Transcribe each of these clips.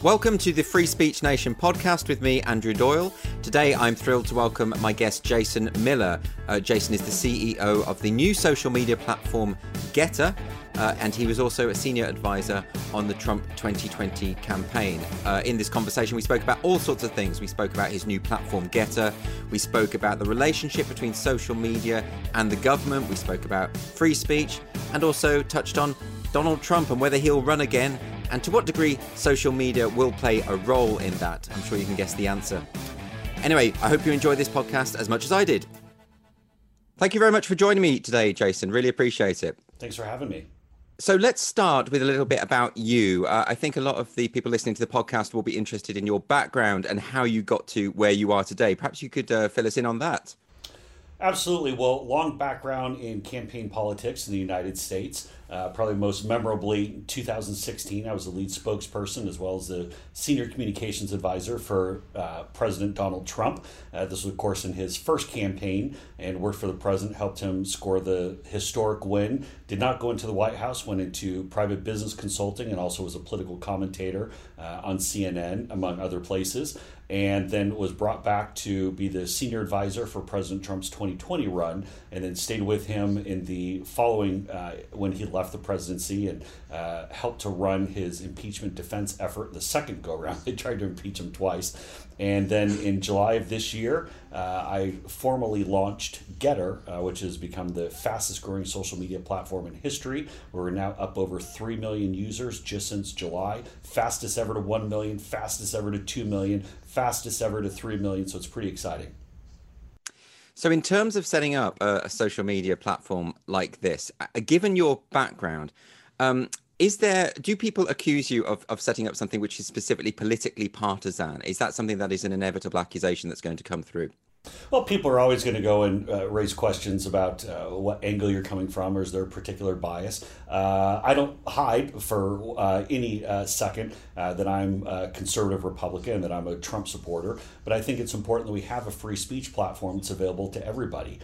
Welcome to the Free Speech Nation podcast with me, Andrew Doyle. Today, I'm thrilled to welcome my guest, Jason Miller. Uh, Jason is the CEO of the new social media platform Gettr, uh, and he was also a senior advisor on the Trump 2020 campaign. Uh, in this conversation, we spoke about all sorts of things. We spoke about his new platform Gettr. We spoke about the relationship between social media and the government. We spoke about free speech, and also touched on Donald Trump and whether he'll run again and to what degree social media will play a role in that. I'm sure you can guess the answer. Anyway, I hope you enjoyed this podcast as much as I did. Thank you very much for joining me today, Jason. Really appreciate it. Thanks for having me. So let's start with a little bit about you. Uh, I think a lot of the people listening to the podcast will be interested in your background and how you got to where you are today. Perhaps you could uh, fill us in on that. Absolutely. Well, long background in campaign politics in the United States. Uh, probably most memorably, 2016, I was the lead spokesperson as well as the senior communications advisor for uh, President Donald Trump. Uh, this was, of course, in his first campaign and worked for the president, helped him score the historic win. Did not go into the White House, went into private business consulting and also was a political commentator uh, on CNN, among other places and then was brought back to be the senior advisor for President Trump's 2020 run, and then stayed with him in the following uh, when he left the presidency and uh, helped to run his impeachment defense effort the second go around. They tried to impeach him twice. And then in July of this year, uh, I formally launched Gettr, uh, which has become the fastest growing social media platform in history. We're now up over 3 million users just since July. Fastest ever to 1 million, fastest ever to 2 million, fastest ever to 3 million. So it's pretty exciting. So, in terms of setting up a, social media platform like this, uh, given your background, um, is there do people accuse you of, of setting up something which is specifically politically partisan? Is that something that is an inevitable accusation that's going to come through? Well, people are always going to go and uh, raise questions about uh, what angle you're coming from, or is there a particular bias? Uh, I don't hide for uh, any uh, second uh, that I'm a conservative Republican, that I'm a Trump supporter, but I think it's important that we have a free speech platform that's available to everybody.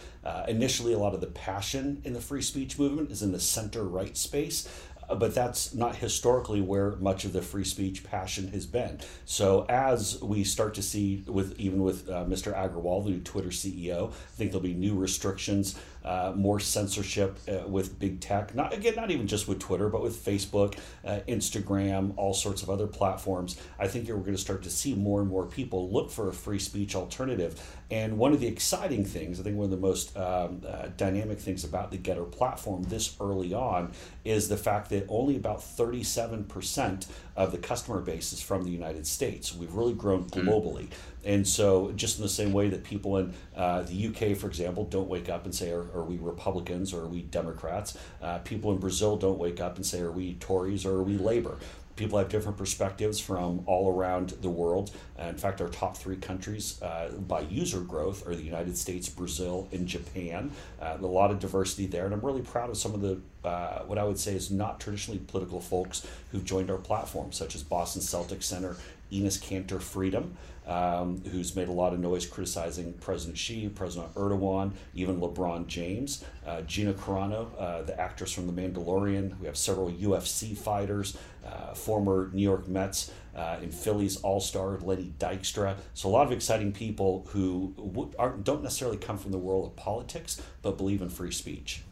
initially, a lot of the passion in the free speech movement is in the center right space. Uh, but that's not historically where much of the free speech passion has been. So as we start to see with even with uh, Mr. Agrawal, the new Twitter CEO, I think there'll be new restrictions, uh, more censorship uh, with big tech. Not again, not even just with Twitter, but with Facebook, uh, Instagram, all sorts of other platforms. I think we're going to start to see more and more people look for a free speech alternative. And one of the exciting things, I think one of the most um, uh, dynamic things about the Gettr platform this early on is the fact that only about 37% of the customer base is from the United States. We've really grown mm-hmm. globally. Mm-hmm. And so, just in the same way that people in uh, the UK, for example, don't wake up and say, are, are we Republicans or are we Democrats? Uh, people in Brazil don't wake up and say, are we Tories or are we Labor? people have different perspectives from all around the world. Uh, in fact, our top three countries uh, by user growth are the United States, Brazil, and Japan. Uh, a lot of diversity there, and I'm really proud of some of the uh, what I would say is not traditionally political folks who've joined our platform, such as Boston Celtics center Enes Kanter Freedom um, who's made a lot of noise criticizing President Xi, President Erdogan, even LeBron James, uh, Gina Carano, uh, the actress from The Mandalorian. We have several UFC fighters, uh, former New York Mets uh, and Phillies All Star Lenny Dykstra. So a lot of exciting people who w- don't necessarily come from the world of politics, but believe in free speech.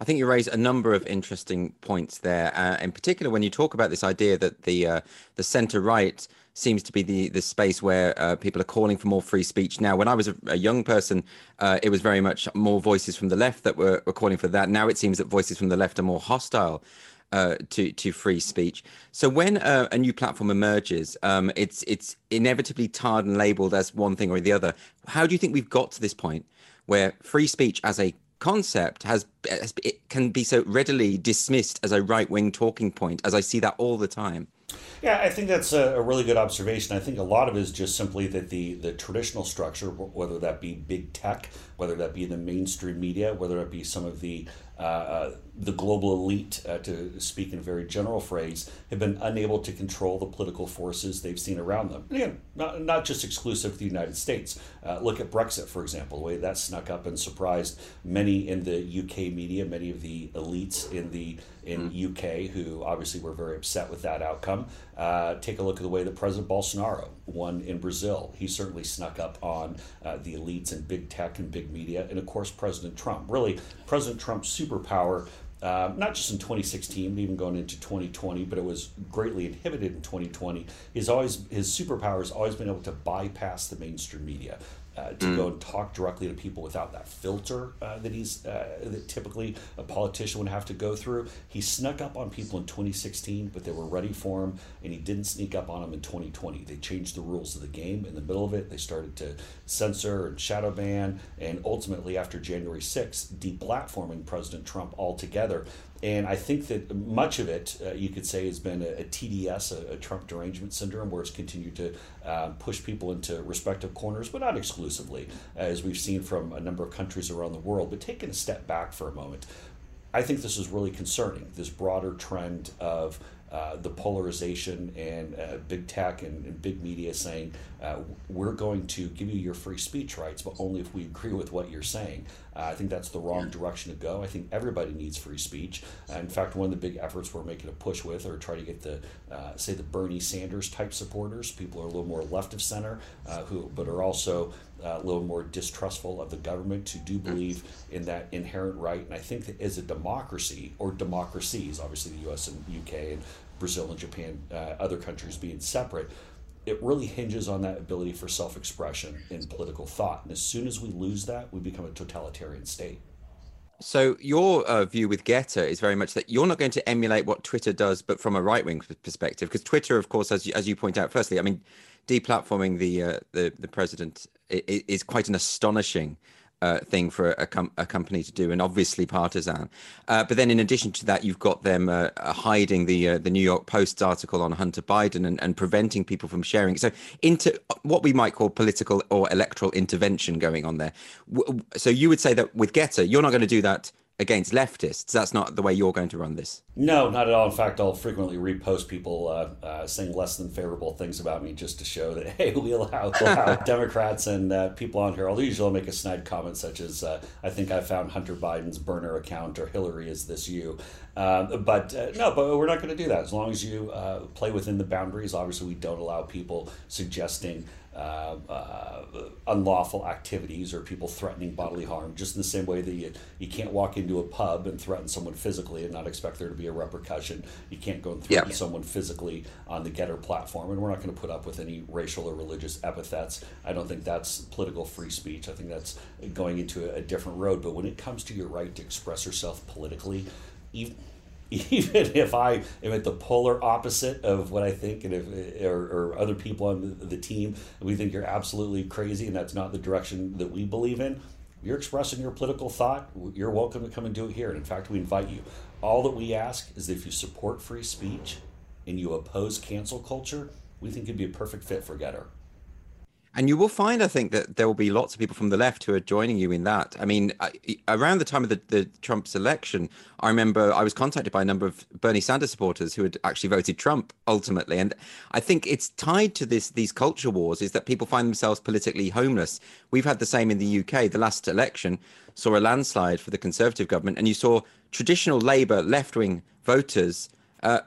I think you raise a number of interesting points there. Uh, in particular, when you talk about this idea that the uh, the centre right seems to be the the space where uh, people are calling for more free speech. Now, when I was a, a young person, uh, it was very much more voices from the left that were, were calling for that. Now it seems that voices from the left are more hostile. Uh, to to free speech. So when uh, a new platform emerges, um, it's it's inevitably tarred and labelled as one thing or the other. How do you think we've got to this point where free speech as a concept has, it can be so readily dismissed as a right wing talking point, as I see that all the time? Yeah, I think that's a, a, really good observation. I think a lot of it is just simply that the, the traditional structure, whether that be big tech, whether that be the mainstream media, whether it be some of the uh, uh, the global elite, uh, to speak in a very general phrase, have been unable to control the political forces they've seen around them. And again, not, not just exclusive to the United States. Uh, look at Brexit, for example, the way that snuck up and surprised many in the UK media, many of the elites in the in mm. UK who obviously were very upset with that outcome. Uh, take a look at the way that President Bolsonaro won in Brazil. He certainly snuck up on uh, the elites and big tech and big media. And of course, President Trump. Really, President Trump's superpower uh, not just in 2016, but even going into 2020, but it was greatly inhibited in 2020. His always his superpower has always been able to bypass the mainstream media uh, to mm. go and talk directly to people without that filter uh, that he's uh, that typically a politician would have to go through. He snuck up on people in 2016, but they were ready for him, and he didn't sneak up on them in 2020. They changed the rules of the game in the middle of it. They started to censor and shadow ban, and ultimately, after January 6th, deplatforming President Trump altogether. And I think that much of it, uh, you could say, has been a, a TDS, a, a, Trump derangement syndrome, where it's continued to uh, push people into respective corners, but not exclusively, as we've seen from a number of countries around the world. But taking a step back for a moment, I think this is really concerning this broader trend of uh, the polarization and uh, big tech and, and, big media saying uh, we're going to give you your free speech rights, but only if we agree with what you're saying. Uh, I think that's the wrong direction to go. I think everybody needs free speech. in fact, one of the big efforts we're making a push with, or try to get the uh, say the Bernie Sanders type supporters, people are a little more left of center, who but are also a little more distrustful of the government who do believe in that inherent right. And I think that as a democracy, or democracies, obviously the US and UK and Brazil and Japan, uh, other countries being separate, it really hinges on that ability for self expression in political thought. And as soon as we lose that, we become a totalitarian state. So your uh, view with Gettr is very much that you're not going to emulate what Twitter does, but from a right wing perspective, because Twitter, of course, as you, as you point out, firstly, I mean, deplatforming the uh, the the president is quite an astonishing uh, thing for a, com- a, company to do, and obviously partisan. Uh, but then, in addition to that, you've got them uh, hiding the uh, the New York Post article on Hunter Biden and, and preventing people from sharing. So, into what we might call political or electoral intervention going on there. So, you would say that with Gettr, you're not going to do that against leftists. That's not the way you're going to run this. No, not at all. In fact, I'll frequently repost people uh, uh, saying less than favorable things about me just to show that hey, we allow, allow Democrats and uh, people on here. I'll usually make a snide comment such as uh, I think I found Hunter Biden's burner account or Hillary is this you. Uh, but uh, no, but we're not going to do that as long as you play within the boundaries. Obviously, we don't allow people suggesting. Uh, uh, unlawful activities or people threatening bodily harm, just in the same way that you, you can't walk into a pub and threaten someone physically and not expect there to be a repercussion. You can't go and threaten someone physically on the Gettr platform, and we're not going to put up with any racial or religious epithets. I don't think that's political free speech. I think that's going into a, a different road. But when it comes to your right to express yourself politically, even even if I am at the polar opposite of what I think, and if eh, or, or other people on the, team, we think you're absolutely crazy, and that's not the direction that we believe in. You're expressing your political thought. You're welcome to come and do it here. And in fact, we invite you. All that we ask is if you support free speech and you oppose cancel culture, we think you'd be a perfect fit for Gettr. And you will find, I think, that there will be lots of people from the left who are joining you in that. I mean, around the time of the, the Trump's election, I remember I was contacted by a number of Bernie Sanders supporters who had actually voted Trump ultimately. And I think it's tied to this these culture wars is that people find themselves politically homeless. We've had the same in the UK. The last election saw a landslide for the Conservative government, and you saw traditional Labour left wing voters uh,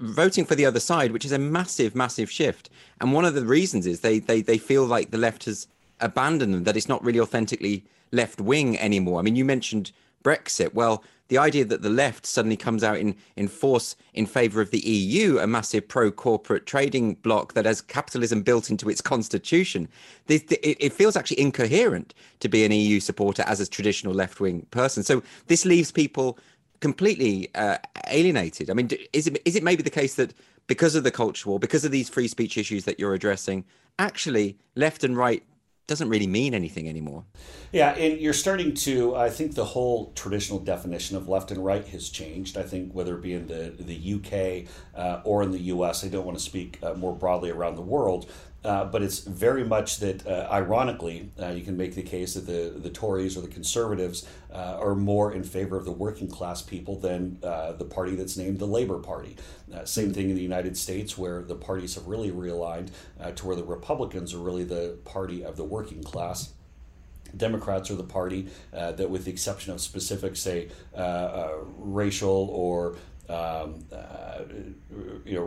voting for the other side, which is a massive, massive shift. And one of the reasons is they they they feel like the left has abandoned them, that it's not really authentically left wing anymore. I mean, you mentioned Brexit. Well, the idea that the left suddenly comes out in, in force in favor of the EU, a massive pro corporate trading bloc that has capitalism built into its constitution, it, it feels actually incoherent to be an EU supporter as a traditional left wing person. So this leaves people completely uh, alienated. I mean, is it is it maybe the case that because of the culture war, because of these free speech issues that you're addressing, actually left and right doesn't really mean anything anymore. Yeah, and you're starting to. I think the whole traditional definition of left and right has changed. I think whether it be in the the UK uh, or in the US, I don't want to speak uh, more broadly around the world. Uh, but it's very much that, uh, ironically, uh, you can make the case that the, the Tories or the Conservatives uh, are more in favor of the working class people than uh, the party that's named the Labor Party. Same thing in the United States, where the parties have really realigned to where the Republicans are really the party of the working class. Democrats are the party that, with the exception of specific, say, racial or um, you know,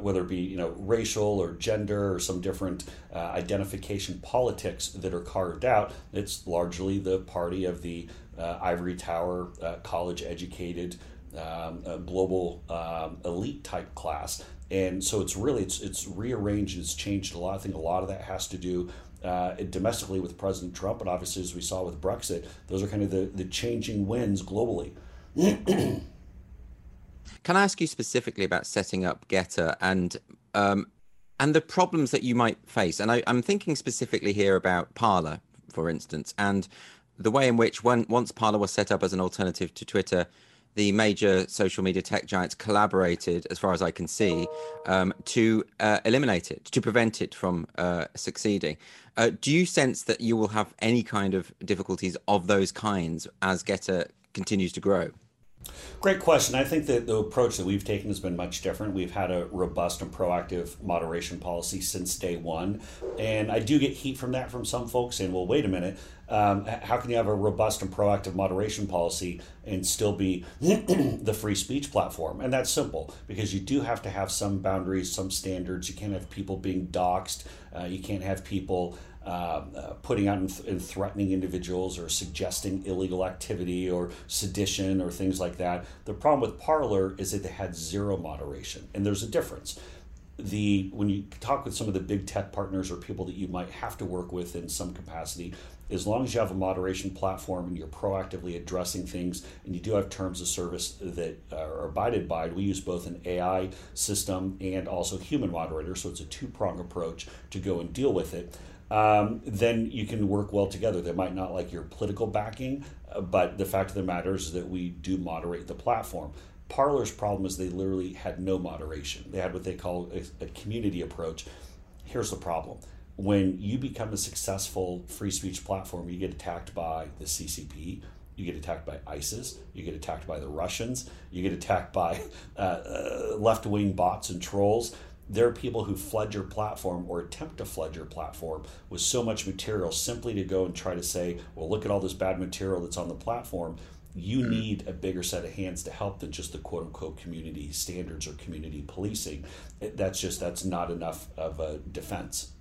whether it be you know racial or gender or some different uh, identification politics that are carved out, it's largely the party of the uh, ivory tower, college educated, um, global um, elite type class. And so it's really it's it's rearranged, it's changed a lot. I think a lot of that has to do uh, domestically with President Trump, and obviously as we saw with Brexit, those are kind of the, the changing winds globally. Can I ask you specifically about setting up Gettr and um, and the problems that you might face? And I, am thinking specifically here about Parler, for instance, and the way in which when once Parler was set up as an alternative to Twitter, the major social media tech giants collaborated, as far as I can see, um, to uh, eliminate it, to prevent it from uh, succeeding. Uh, do you sense that you will have any kind of difficulties of those kinds as Gettr continues to grow? Great question. I think that the approach that we've taken has been much different. We've had a robust and proactive moderation policy since day one. And I do get heat from that from some folks saying, well, wait a minute, um, how can you have a robust and proactive moderation policy and still be the free speech platform? And that's simple because you do have to have some boundaries, some standards. You can't have people being doxxed, uh, you can't have people uh, uh, putting out and, th- and, threatening individuals or suggesting illegal activity or sedition or things like that. The problem with Parler is that they had zero moderation, and there's a difference. The when you talk with some of the big tech partners or people that you might have to work with in some capacity, as long as you have a moderation platform and you're proactively addressing things and you do have terms of service that are abided by, we use both an AI system and also human moderator, so it's a two prong approach to go and deal with it um, then you can work well together. They might not like your political backing, uh, but the fact of the matter is that we do moderate the platform. Parler's problem is they literally had no moderation. They had what they call a, a community approach. Here's the problem when you become a successful free speech platform, you get attacked by the CCP, you get attacked by ISIS, you get attacked by the Russians, you get attacked by uh, uh, left wing bots and trolls there are people who flood your platform or attempt to flood your platform with so much material simply to go and try to say, well, look at all this bad material that's on the platform. You mm-hmm. need a bigger set of hands to help than just the quote unquote community standards or community policing. That's just, that's not enough of a defense.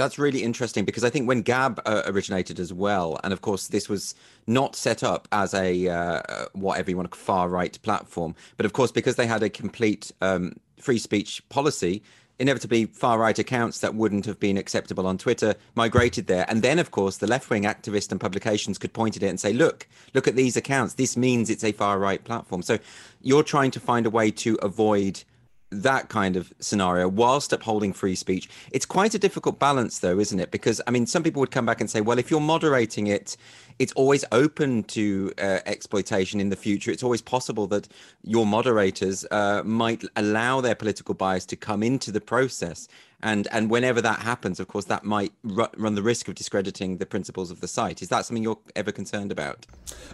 That's really interesting because I think when Gab uh, originated as well, and of course this was not set up as a uh, whatever you want a far right platform, but of course because they had a complete um, free speech policy, inevitably far right accounts that wouldn't have been acceptable on Twitter migrated there. And then, of course, the left wing activists and publications could point at it and say, look, look at these accounts. This means it's a far right platform. So you're trying to find a way to avoid that kind of scenario whilst upholding free speech. It's quite a difficult balance, though, isn't it? Because, I mean, some people would come back and say, well, if you're moderating it, it's always open to uh, exploitation in the future. It's always possible that your moderators uh, might allow their political bias to come into the process. And, and whenever that happens, of course, that might run the risk of discrediting the principles of the site. Is that something you're ever concerned about?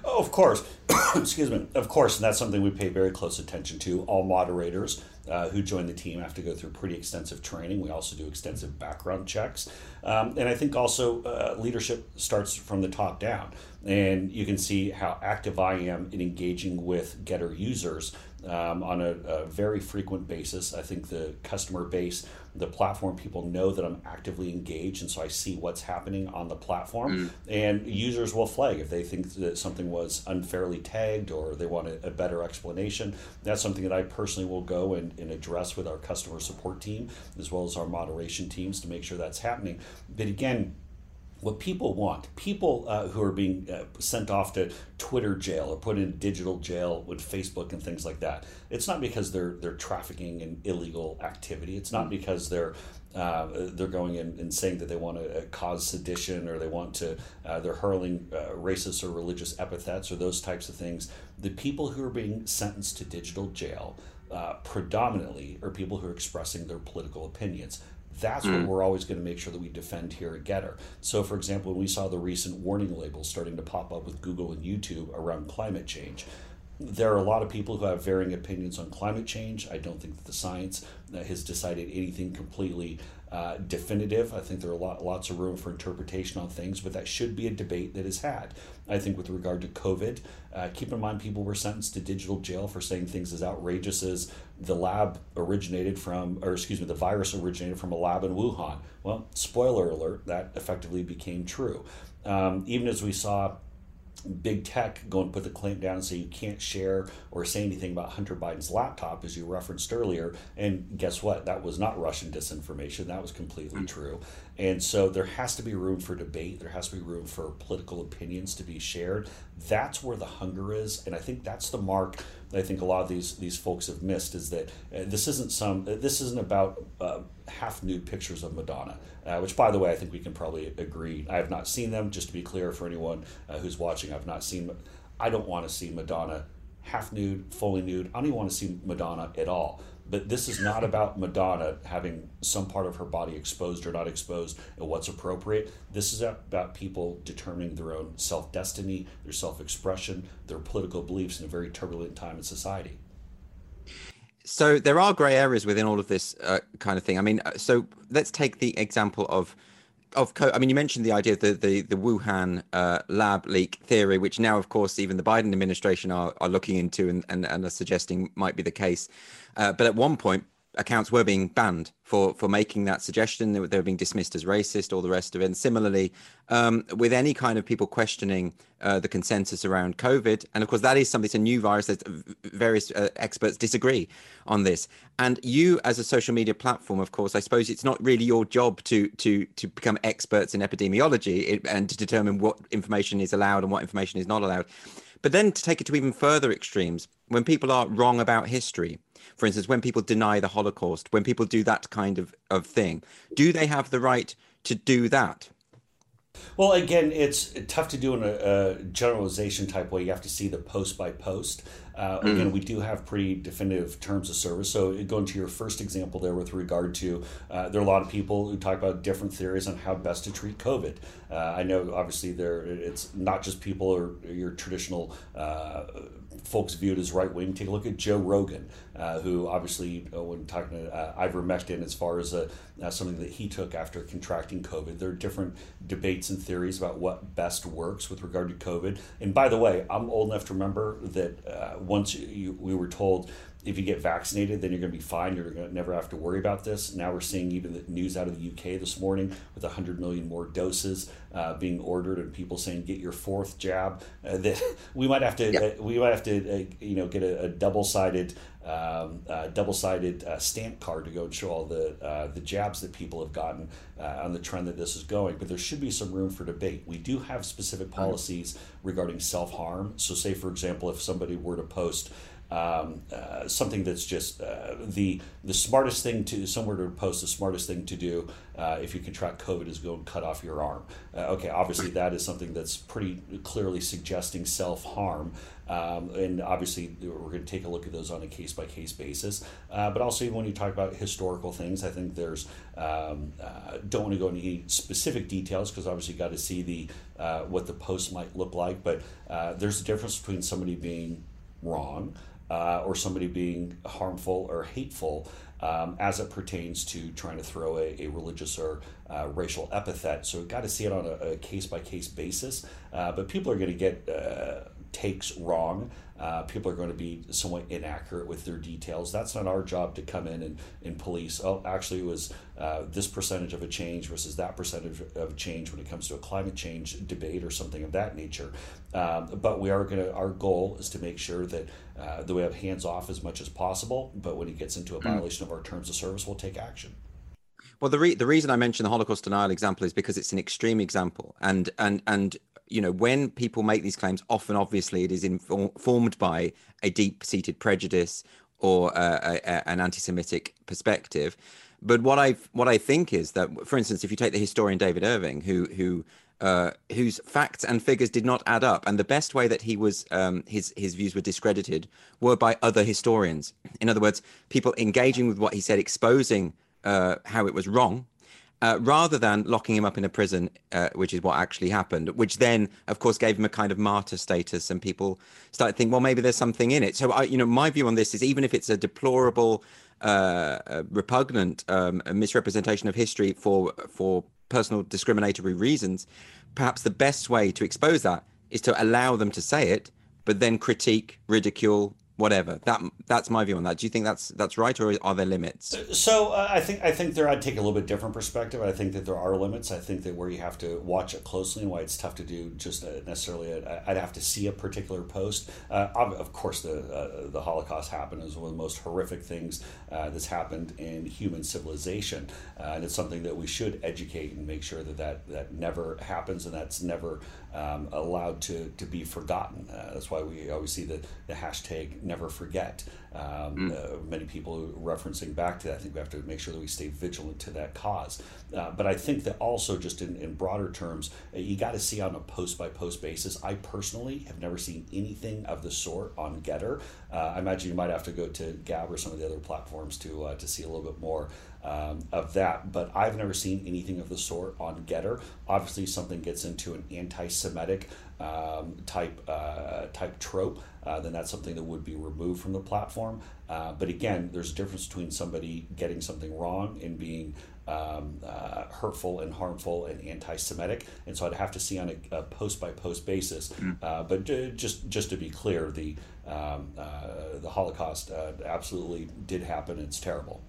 Oh, of course. Excuse me. Of course. And that's something we pay very close attention to. All moderators uh, who join the team have to go through pretty extensive training. We also do extensive background checks. Um, and I think also uh, leadership starts from the top down. And you can see how active I am in engaging with Gettr users um, on a, a, very frequent basis. I think the customer base, the platform people know that I'm actively engaged, and so I see what's happening on the platform. Mm. And users will flag if they think that something was unfairly tagged or they want a, a better explanation. That's something that I personally will go and, and address with our customer support team as well as our moderation teams to make sure that's happening. But again, what people want. People uh, who are being uh, sent off to Twitter jail or put in digital jail with Facebook and things like that. It's not because they're they're trafficking in illegal activity. It's not mm. because they're uh, they're going in and saying that they want to uh, cause sedition or they want to uh, they're hurling uh, racist or religious epithets or those types of things. The people who are being sentenced to digital jail. predominantly are people who are expressing their political opinions That's mm. what we're always going to make sure that we defend here at Gettr. So, for example, when we saw the recent warning labels starting to pop up with Google and YouTube around climate change, there are a lot of people who have varying opinions on climate change. I don't think that the science uh, has decided anything completely uh, definitive. I think there are lot, lots of room for interpretation on things, but that should be a debate that is had. I think with regard to COVID, uh, keep in mind people were sentenced to digital jail for saying things as outrageous as the lab originated from, or excuse me, the virus originated from a lab in Wuhan. Well, spoiler alert, that effectively became true. Um, even as we saw big tech go and put the clamp down and say you can't share or say anything about Hunter Biden's laptop, as you referenced earlier. And guess what? That was not Russian disinformation. That was completely true. And so there has to be room for debate. There has to be room for political opinions to be shared. That's where the hunger is, and I think that's the mark I think a lot of these these folks have missed is that uh, this isn't some uh, this isn't about uh, half nude pictures of Madonna, uh, which by the way I think we can probably agree. I have not seen them. Just to be clear for anyone uh, who's watching, I've not seen. I don't want to see Madonna half nude, fully nude. I don't even want to see Madonna at all. But this is not about Madonna having some part of her body exposed or not exposed and what's appropriate. This is about people determining their own self destiny, their self expression, their political beliefs in a very turbulent time in society. So there are grey areas within all of this uh, kind of thing. I mean, uh, so let's take the example of of co- I mean, you mentioned the idea of the the, the Wuhan uh, lab leak theory, which now, of course, even the Biden administration are, are looking into and, and, and are suggesting might be the case. Uh, but at one point, accounts were being banned for for making that suggestion. They were, they were being dismissed as racist, all the rest of it. And similarly, um, with any kind of people questioning uh, the consensus around COVID, and of course that is something. It's a new virus. That various uh, experts disagree on this. And you, as a social media platform, of course, I suppose it's not really your job to to to become experts in epidemiology and to determine what information is allowed and what information is not allowed. But then to take it to even further extremes, when people are wrong about history, for instance, when people deny the Holocaust, when people do that kind of, of thing, do they have the right to do that? Well, again, it's tough to do in a, a, generalization type way. You have to see the post by post. Uh, mm. Again, we do have pretty definitive terms of service. So, going to your first example there with regard to, uh, there are a lot of people who talk about different theories on how best to treat COVID. Uh, I know, obviously, there it's not just people or your traditional uh, folks viewed as right wing. Take a look at Joe Rogan, uh, who obviously, uh, when talking to uh, ivermectin, as far as uh, something that he took after contracting COVID, there are different debates and theories about what best works with regard to COVID. And by the way, I'm old enough to remember that uh, once you, we were told if you get vaccinated, then you're going to be fine. You're going to never have to worry about this. Now we're seeing even the news out of the UK this morning with 100 million more doses uh, being ordered, and people saying get your fourth jab. Uh, that we might have to uh, we might have to uh, you know get a, a double sided um, uh, double-sided uh, stamp card to go and show all the uh, the jabs that people have gotten uh, on the trend that this is going. But there should be some room for debate. We do have specific policies regarding self-harm. So, say for example, if somebody were to post um, uh, something that's just uh, the the smartest thing to somewhere to post the smartest thing to do uh, if you contract COVID is go and cut off your arm. Uh, okay, obviously that is something that's pretty clearly suggesting self harm. Um, and obviously, we're going to take a look at those on a case by case basis. Uh, but also, when you talk about historical things, I think there's um, uh, don't want to go into any specific details because obviously, you got to see the what the post might look like. But there's a difference between somebody being wrong uh, or somebody being harmful or hateful um, as it pertains to trying to throw a, a religious or uh, racial epithet. So we've got to see it on a case by case basis. Uh, but people are going to get uh, takes wrong. Uh, people are going to be somewhat inaccurate with their details. That's not our job to come in and, and police. Oh, actually, it was uh, this percentage of a change versus that percentage of change when it comes to a climate change debate or something of that nature. Um, but we are going to. Our goal is to make sure that uh, that we have hands off as much as possible. But when it gets into a hmm. violation of our terms of service, we'll take action. Well, the re- the reason I mentioned the Holocaust denial example is because it's an extreme example, and and and you know, when people make these claims, often obviously it is informed by a deep seated prejudice or a, a, an anti Semitic perspective. But what I what I think is that, for instance, if you take the historian David Irving, who who uh, whose facts and figures did not add up, and the best way that he was um, his his views were discredited were by other historians. In other words, people engaging with what he said, exposing uh, how it was wrong, uh, rather than locking him up in a prison, uh, which is what actually happened, which then, of course, gave him a kind of martyr status, and people started to think, well, maybe there's something in it. So, I, you know, my view on this is even if it's a deplorable, uh, repugnant um, misrepresentation of history for for personal discriminatory reasons, perhaps the best way to expose that is to allow them to say it, but then critique, ridicule, whatever. That that's my view on that. Do you think that's that's right, or are there limits? So uh, I think I think there I'd take a little bit different perspective. I think that there are limits. I think that where you have to watch it closely and why it's tough to do just uh, necessarily. Uh, I'd have to see a particular post. Uh, of course, the uh, the Holocaust happened is one of the most horrific things uh, that's happened in human civilization, and it's something that we should educate and make sure that that, that never happens and that's never um, allowed to, to be forgotten. that's why we always see the, the hashtag never forget. Um, mm. uh, many people referencing back to that. I think we have to make sure that we stay vigilant to that cause. Uh, but I think that also, just in, in broader terms, uh, you got to see on a post by post basis. I personally have never seen anything of the sort on Gettr. Uh, I imagine you might have to go to Gab or some of the other platforms to uh, to see a little bit more um, of that. But I've never seen anything of the sort on Gettr. Obviously, something gets into an anti-Semitic um, type uh, type trope, uh, then that's something that would be removed from the platform. Uh, but again, there's a difference between somebody getting something wrong and being um, uh, hurtful and harmful and anti-Semitic, and so I'd have to see on a, a post-by-post basis. Mm. Uh, but just just to be clear, the um, uh, the Holocaust absolutely did happen. It's terrible.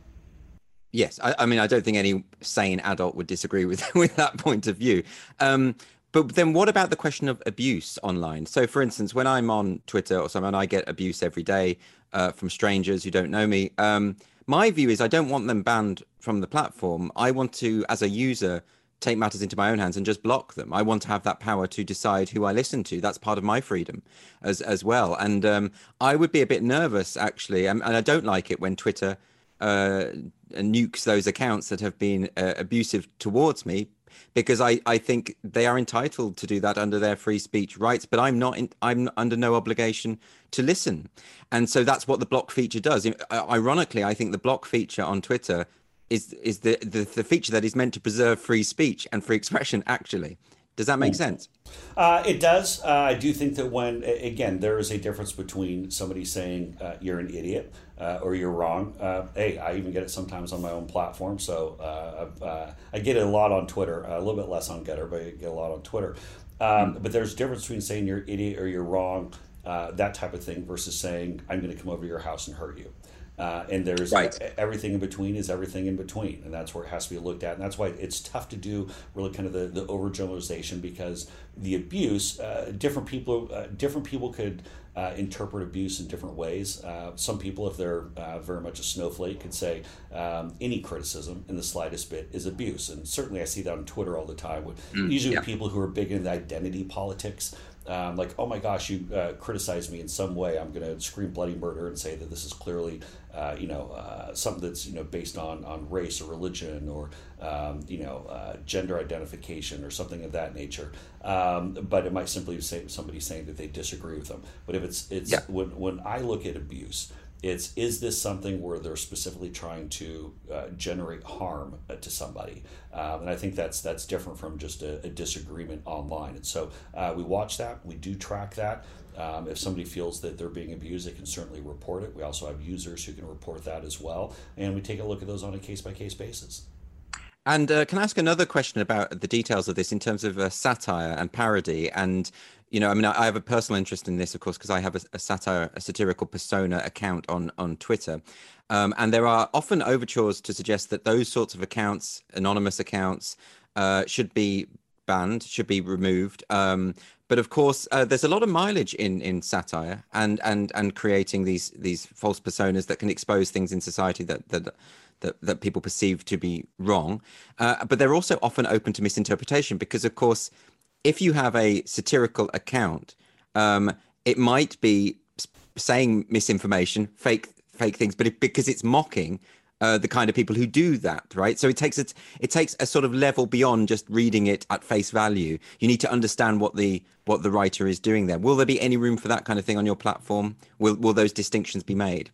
Yes, I, I, mean I don't think any sane adult would disagree with with that point of view. Um, but then what about the question of abuse online? So, for instance, when I'm on Twitter or something, I get abuse every day uh, from strangers who don't know me. Um, my view is I don't want them banned from the platform. I want to, as a user, take matters into my own hands and just block them. I want to have that power to decide who I listen to. That's part of my freedom as as well. And um, I would be a bit nervous actually, and, and I don't like it when Twitter uh, nukes those accounts that have been uh, abusive towards me because I, I think they are entitled to do that under their free speech rights, but I'm not in, I'm under no obligation to listen. And so that's what the block feature does. Ironically, I think the block feature on Twitter is is the, the, the feature that is meant to preserve free speech and free expression actually. Does that make sense? Uh, it does. Uh, I do think that when, again, there is a difference between somebody saying uh, you're an idiot uh, or you're wrong. Uh, hey, I even get it sometimes on my own platform. So uh, I get it a lot on Twitter, a little bit less on Gettr, but I get a lot on Twitter. Um. But there's a difference between saying you're an idiot or you're wrong, that type of thing, versus saying I'm going to come over to your house and hurt you. Uh, and there's right. everything in between is everything in between and that's where it has to be looked at and that's why it's tough to do really kind of the, the overgeneralization because the abuse uh, different people uh, different people could uh, interpret abuse in different ways. Uh, some people, if they're uh, very much a snowflake, could say um, any criticism in the slightest bit is abuse. And certainly I see that on Twitter all the time. With, mm, usually yeah. people who are big into identity politics um, like, oh my gosh, you uh, criticized me in some way. I'm going to scream bloody murder and say that this is clearly, uh, you know, uh, something that's you know based on on race or religion or um, you know uh, gender identification or something of that nature. Um, but it might simply say somebody saying that they disagree with them. But if it's it's yeah. when when I look at abuse it's is this something where they're specifically trying to uh, generate harm uh, to somebody um, and i think that's that's different from just a, a disagreement online and so uh, we watch that we do track that um, if somebody feels that they're being abused they can certainly report it we also have users who can report that as well and we take a look at those on a case-by-case basis and uh, can I ask another question about the details of this in terms of uh, satire and parody? And you know, I mean, I, I have a personal interest in this, of course, because I have a, a, satire, a satirical persona account on on Twitter, um, and there are often overtures to suggest that those sorts of accounts, anonymous accounts, uh, should be banned, should be removed. Um, but of course, uh, there's a lot of mileage in in satire and and and creating these these false personas that can expose things in society that that that, that people perceive to be wrong. Uh, but they're also often open to misinterpretation because, of course, if you have a satirical account, um, it might be saying misinformation, fake fake things, but it, because it's mocking uh, the kind of people who do that, right? So it takes it it takes a sort of level beyond just reading it at face value. You need to understand what the what the writer is doing there. Will there be any room for that kind of thing on your platform? Will will those distinctions be made?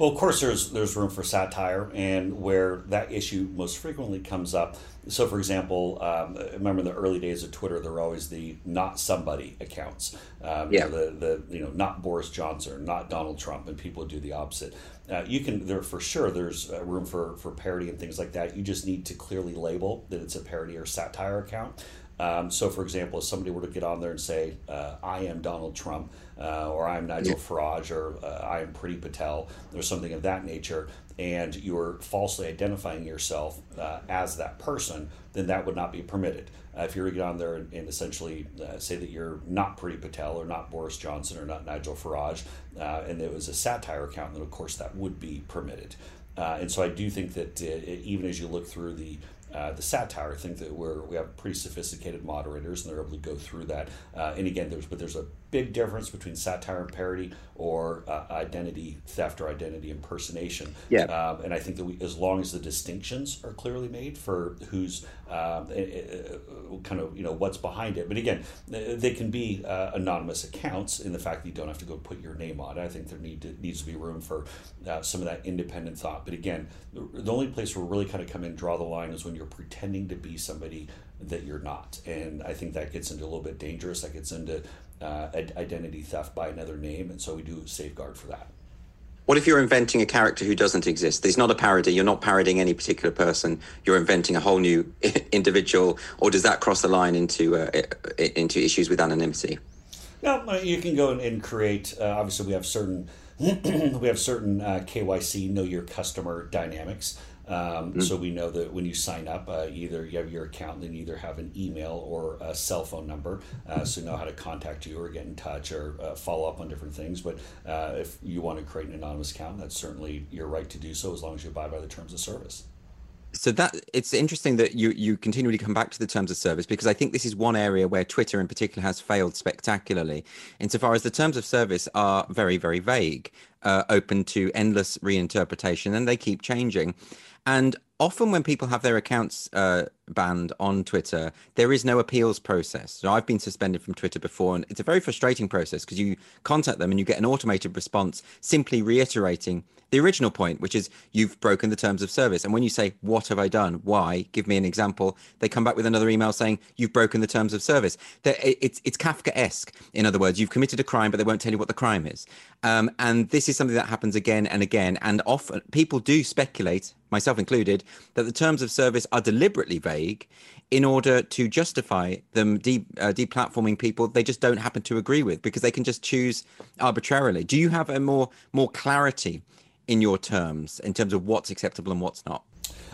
Well, of course, there's there's room for satire, and where that issue most frequently comes up. So, for example, um, remember in the early days of Twitter, there were always the not somebody accounts. Um, yeah. You know, the the you know not Boris Johnson, not Donald Trump, and people do the opposite. Uh, you can there for sure. There's uh, room for for parody and things like that. You just need to clearly label that it's a parody or satire account. Um, so, for example, if somebody were to get on there and say, uh, I am Donald Trump, uh, or I'm Nigel yeah. Farage, or uh, I am Priti Patel, or something of that nature, and you're falsely identifying yourself uh, as that person, then that would not be permitted. Uh, if you were to get on there and, and essentially uh, say that you're not Priti Patel, or not Boris Johnson, or not Nigel Farage, and it was a satire account, then of course that would be permitted. and so I do think that even as you look through the uh, the satire. I think that we're we have pretty sophisticated moderators, and they're able to go through that. Uh, and again, there's but there's a big difference between satire and parody or uh, identity theft or identity impersonation. Yeah. Um, and I think that we, as long as the distinctions are clearly made for who's um, uh, kind of you know what's behind it. But again, they can be uh, anonymous accounts in the fact that you don't have to go put your name on it. I think there need to, needs to be room for uh, some of that independent thought. But again, the, only place where really kind of come in and draw the line is when you're pretending to be somebody that you're not. And I think that gets into a little bit dangerous. That gets into uh, identity theft by another name, and so we do safeguard for that. What if you're inventing a character who doesn't exist? There's not a parody. You're not parodying any particular person. You're inventing a whole new individual, or does that cross the line into uh, into issues with anonymity? No, you can go and create. Uh, obviously, we have certain we have certain uh, KYC, know your customer dynamics. Um, mm-hmm. So we know that when you sign up, uh, either you have your account, and you either have an email or a cell phone number, uh, so you know how to contact you or get in touch or uh, follow up on different things. But uh, if you want to create an anonymous account, that's certainly your right to do so as long as you abide by the terms of service so that it's interesting that you you continually come back to the terms of service because I think this is one area where Twitter in particular has failed spectacularly insofar as the terms of service are very very vague, uh, open to endless reinterpretation, and they keep changing. And often when people have their accounts uh, banned on Twitter, there is no appeals process. So I've been suspended from Twitter before, and it's a very frustrating process because you contact them and you get an automated response simply reiterating the original point, which is you've broken the terms of service. And when you say, What have I done? Why? Give me an example. They come back with another email saying, You've broken the terms of service. It's, it's Kafka esque. In other words, you've committed a crime, but they won't tell you what the crime is. Um, and this is something that happens again and again. And often people do speculate, myself included, that the terms of service are deliberately vague in order to justify them de- uh, deplatforming people they just don't happen to agree with because they can just choose arbitrarily. Do you have a more more clarity in your terms in terms of what's acceptable and what's not?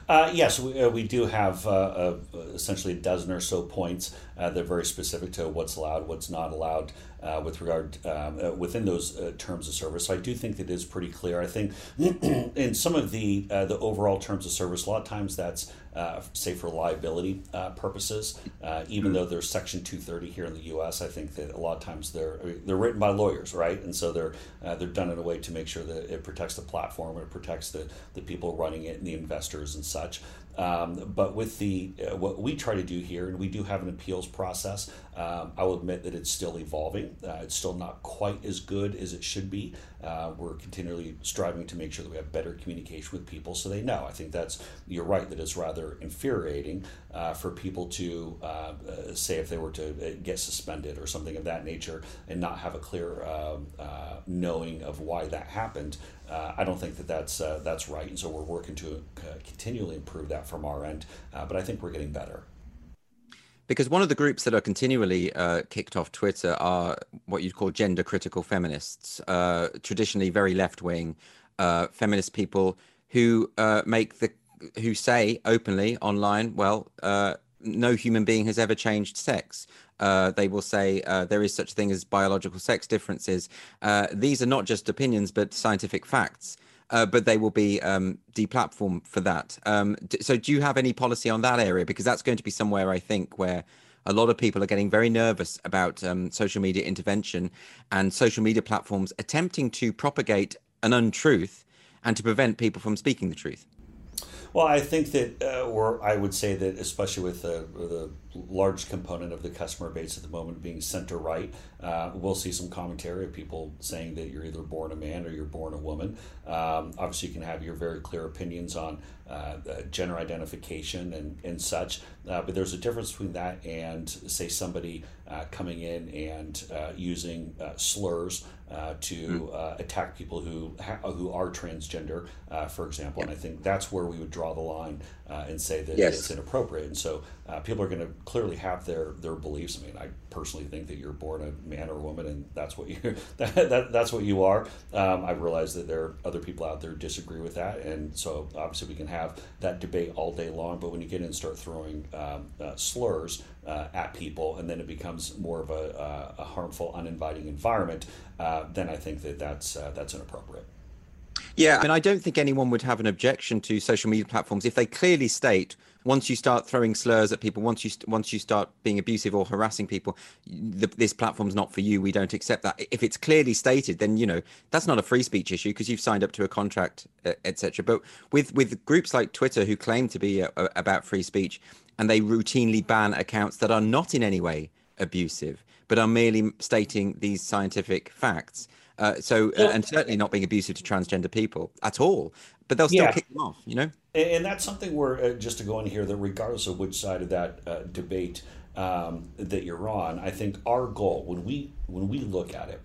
Uh, yes, we, uh, we do have uh, uh essentially a dozen or so points uh, that are very specific to what's allowed, what's not allowed uh, with regard um, within those terms of service. So I do think that is pretty clear. I think in some of the the overall terms of service, a lot of times that's uh, say for liability uh, purposes. Uh, even mm-hmm. though there's Section 230 here in the U.S., I think that a lot of times they're they're written by lawyers, right? And so they're uh, they're done in a way to make sure that it protects the platform, it protects the the people running it, and the investors and such. Um, but with the uh, what we try to do here, and we do have an appeals process. Um, I will admit that it's still evolving. Uh, it's still not quite as good as it should be. Uh, we're continually striving to make sure that we have better communication with people, so they know. I think that's you're right that it's rather infuriating uh, for people to uh, uh, say if they were to get suspended or something of that nature and not have a clear um, knowing of why that happened. I don't think that that's that's right, and so we're working to continually improve that from our end. but I think we're getting better because one of the groups that are continually uh, kicked off Twitter are what you'd call gender critical feminists, uh, traditionally very left wing uh, feminist people who uh, make the who say openly online, well, uh, no human being has ever changed sex. Uh, they will say there is such a thing as biological sex differences. these are not just opinions, but scientific facts uh, but they will be um, deplatformed for that. Um, d- so, do you have any policy on that area? Because that's going to be somewhere I think where a lot of people are getting very nervous about um, social media intervention and social media platforms attempting to propagate an untruth and to prevent people from speaking the truth. Well, I think that, uh, or I would say that, especially with the, the large component of the customer base at the moment being center right, uh, we'll see some commentary of people saying that you're either born a man or you're born a woman. Um, obviously, you can have your very clear opinions on uh, gender identification and, and such, uh, but there's a difference between that and, say, somebody uh, coming in and uh, using slurs uh, to uh, attack people who ha- who are transgender, uh, for example. And I think that's where we would draw the line uh, and say that yes. it's inappropriate. And so uh, people are going to clearly have their their beliefs. I mean, I personally think that you're born a man or a woman, and that's what you that, that, that's what you are. Um, I realize that there are other people out there who disagree with that, and so obviously we can have that debate all day long. But when you get in and start throwing um, uh, slurs uh, at people, and then it becomes more of a, uh, a harmful, uninviting environment, uh, then I think that that's that's inappropriate. Yeah, I and I don't think anyone would have an objection to social media platforms if they clearly state once you start throwing slurs at people, once you once you start being abusive or harassing people, the, this platform's not for you. We don't accept that. If it's clearly stated, then you know that's not a free speech issue because you've signed up to a contract, etc. But with with groups like Twitter who claim to be a, uh, a, about free speech, and they routinely ban accounts that are not in any way abusive, but are merely stating these scientific facts uh, so, uh, and certainly not being abusive to transgender people at all. But they'll still yeah. kick them off, you know. And, that's something where, uh, just to go in here, that regardless of which side of that uh, debate um, that you're on, I think our goal when we when we look at it,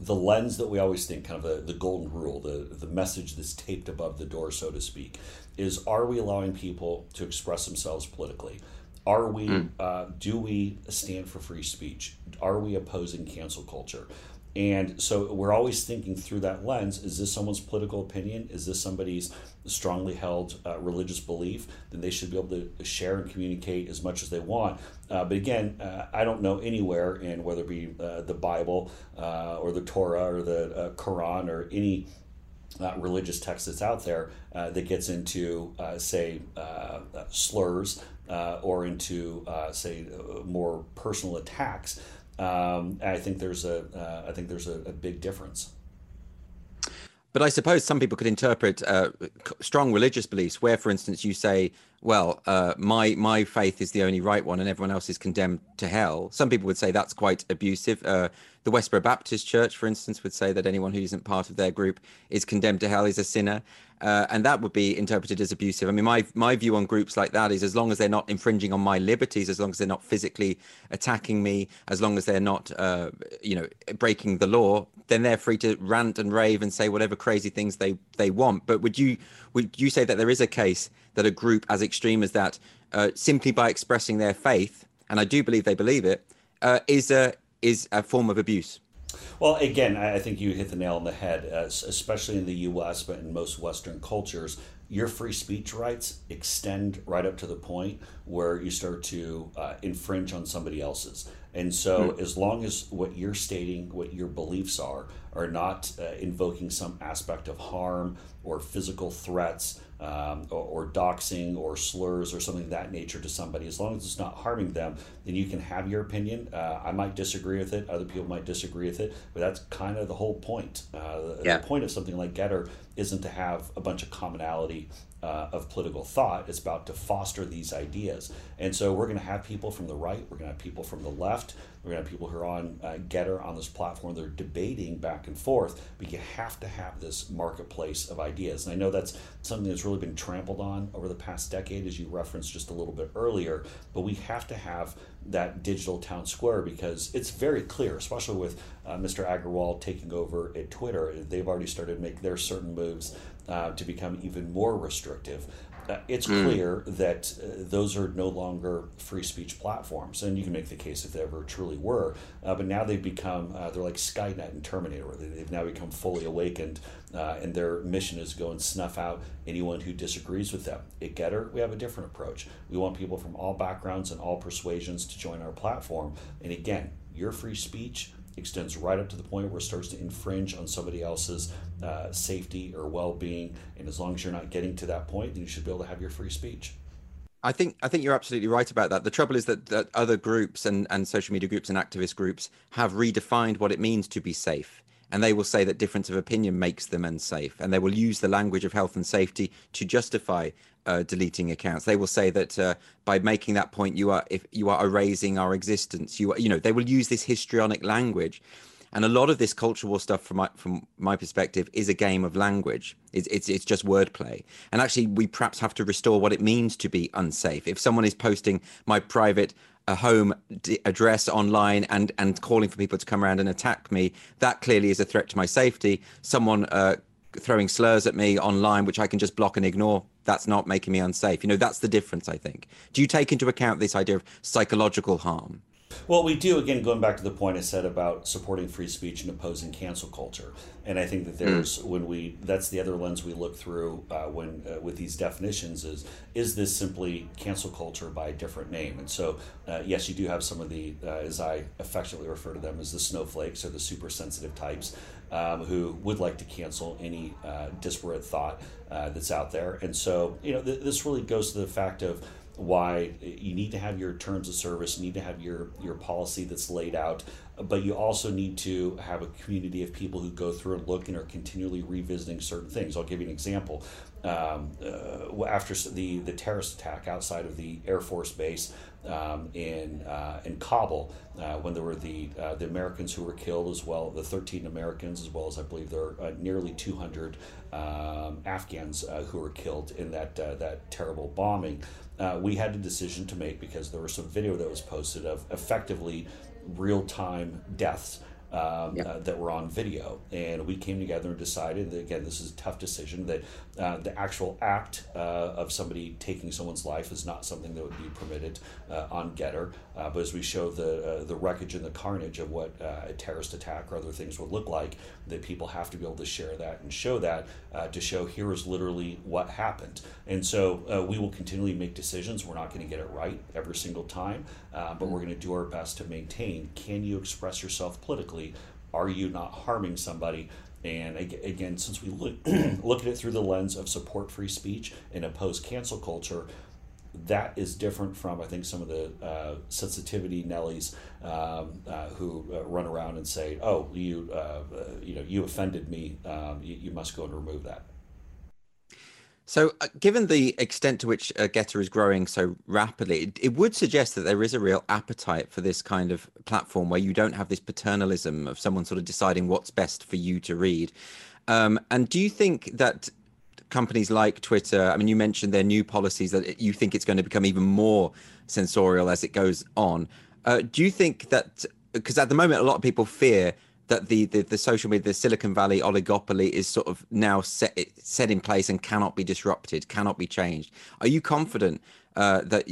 the lens that we always think, kind of the, the golden rule, the the message that's taped above the door, so to speak, is: Are we allowing people to express themselves politically? Are we? Mm. Uh, do we stand for free speech? Are we opposing cancel culture? And so we're always thinking through that lens is this someone's political opinion? Is this somebody's strongly held uh, religious belief? Then they should be able to share and communicate as much as they want. Uh, but again, uh, I don't know anywhere in whether it be uh, the Bible uh, or the Torah or the uh, Quran or any religious text that's out there that gets into, say, slurs or into, say, more personal attacks. Um, I think there's a uh, I think there's a, a, big difference. But I suppose some people could interpret uh, strong religious beliefs, where, for instance, you say, "Well, uh, my my faith is the only right one, and everyone else is condemned to hell." Some people would say that's quite abusive. The Westboro Baptist Church, for instance, would say that anyone who isn't part of their group is condemned to hell, is a sinner uh, and that would be interpreted as abusive. I mean, my my view on groups like that is as long as they're not infringing on my liberties, as long as they're not physically attacking me, as long as they're not, uh, you know, breaking the law, then they're free to rant and rave and say whatever crazy things they they want. But would you would you say that there is a case that a group as extreme as that, uh, simply by expressing their faith, and I do believe they believe it, uh, is a is a form of abuse? Well, again, I think you hit the nail on the head, especially in the U.S., but in most Western cultures, your free speech rights extend right up to the point where you start to uh, infringe on somebody else's. And so, mm. as long as what you're stating, what your beliefs are, are not uh, invoking some aspect of harm or physical threats um, or, or, doxing or slurs or something of that nature to somebody, as long as it's not harming them, then you can have your opinion. Uh, I might disagree with it, other people might disagree with it, but that's kind of the whole point. Uh, yeah. The point of something like Gettr isn't to have a bunch of commonality uh, of political thought. It's about to foster these ideas. And so we're going to have people from the right, we're going to have people from the left, we're going to have people who are on uh, Gettr on this platform. They're debating back and forth, but you have to have this marketplace of ideas. And I know that's something that's really been trampled on over the past decade, as you referenced just a little bit earlier. But we have to have that digital town square because it's very clear, especially with uh, Mr. Agrawal taking over at Twitter. They've already started make their certain moves uh, to become even more restrictive. Uh, it's mm. clear that uh, those are no longer free speech platforms, and you can make the case if they ever truly were. Uh, but now they've become uh, they're like Skynet and Terminator. They've now become fully awakened, uh, and their mission is to go and snuff out anyone who disagrees with them. At Gettr, we have a different approach. We want people from all backgrounds and all persuasions to join our platform. And again, your free speech extends right up to the point where it starts to infringe on somebody else's uh, safety or well-being and as long as you're not getting to that point then you should be able to have your free speech I think I think you're absolutely right about that. The trouble is that, that other groups and, and social media groups and activist groups have redefined what it means to be safe and they will say that difference of opinion makes them unsafe, and they will use the language of health and safety to justify uh, deleting accounts. They will say that uh, by making that point, you are if you are erasing our existence. You are, you know they will use this histrionic language, and a lot of this culture war stuff, from my from my perspective, is a game of language. It's it's it's just wordplay. And actually, we perhaps have to restore what it means to be unsafe. If someone is posting my private a home d- address online and and calling for people to come around and attack me that clearly is a threat to my safety someone uh, throwing slurs at me online which i can just block and ignore that's not making me unsafe you know that's the difference i think do you take into account this idea of psychological harm well, we do, again, going back to the point I said about supporting free speech and opposing cancel culture. And I think that hmm. there's, mm. when we, that's the other lens we look through uh, when, uh, with these definitions is, is this simply cancel culture by a different name? And so, uh, yes, you do have some of the, uh, as I affectionately refer to them as the snowflakes or the super sensitive types um, who would like to cancel any uh, disparate thought uh, that's out there. And so, you know, th- this really goes to the fact of, why you need to have your terms of service, you need to have your, your policy that's laid out, but you also need to have a community of people who go through and look and are continually revisiting certain things. I'll give you an example. Um, uh, after the, the terrorist attack outside of the Air Force Base um, in, uh, in Kabul, uh, when there were the, uh, the Americans who were killed as well, the 13 Americans, as well as I believe there are uh, nearly 200 um, Afghans uh, who were killed in that, that terrible bombing uh, we had a decision to make because there was some video that was posted of effectively real time deaths um, yep. uh, that were on video. And we came together and decided that, again, this is a tough decision, that uh, the actual act uh, of somebody taking someone's life is not something that would be permitted uh, on Gettr. Uh, but as we show the, uh, the wreckage and the carnage of what a terrorist attack or other things would look like, that people have to be able to share that and show that to show here is literally what happened. And so we will continually make decisions. We're not going to get it right every single time, but we're going to do our best to maintain can you express yourself politically? Are you not harming somebody? And again, since we look, look at it through the lens of support free speech and oppose cancel culture, that is different from I think some of the uh, sensitivity Nellies um, uh, who uh, run around and say, "Oh, you uh, uh, you know you offended me. Um, you, you, must go and remove that." So, uh, given the extent to which uh, GETTR is growing so rapidly, it, it, would suggest that there is a real appetite for this kind of platform where you don't have this paternalism of someone sort of deciding what's best for you to read. Um, and do you think that companies like Twitter, I mean, you mentioned their new policies that you think it's going to become even more censorial as it goes on. Uh, do you think that, because at the moment, a lot of people fear that the, the, the social media, the Silicon Valley oligopoly is sort of now set set in place and cannot be disrupted, cannot be changed. Are you confident uh, that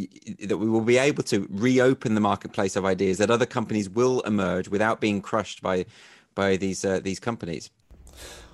that we will be able to reopen the marketplace of ideas, that other companies will emerge without being crushed by by these uh, these companies?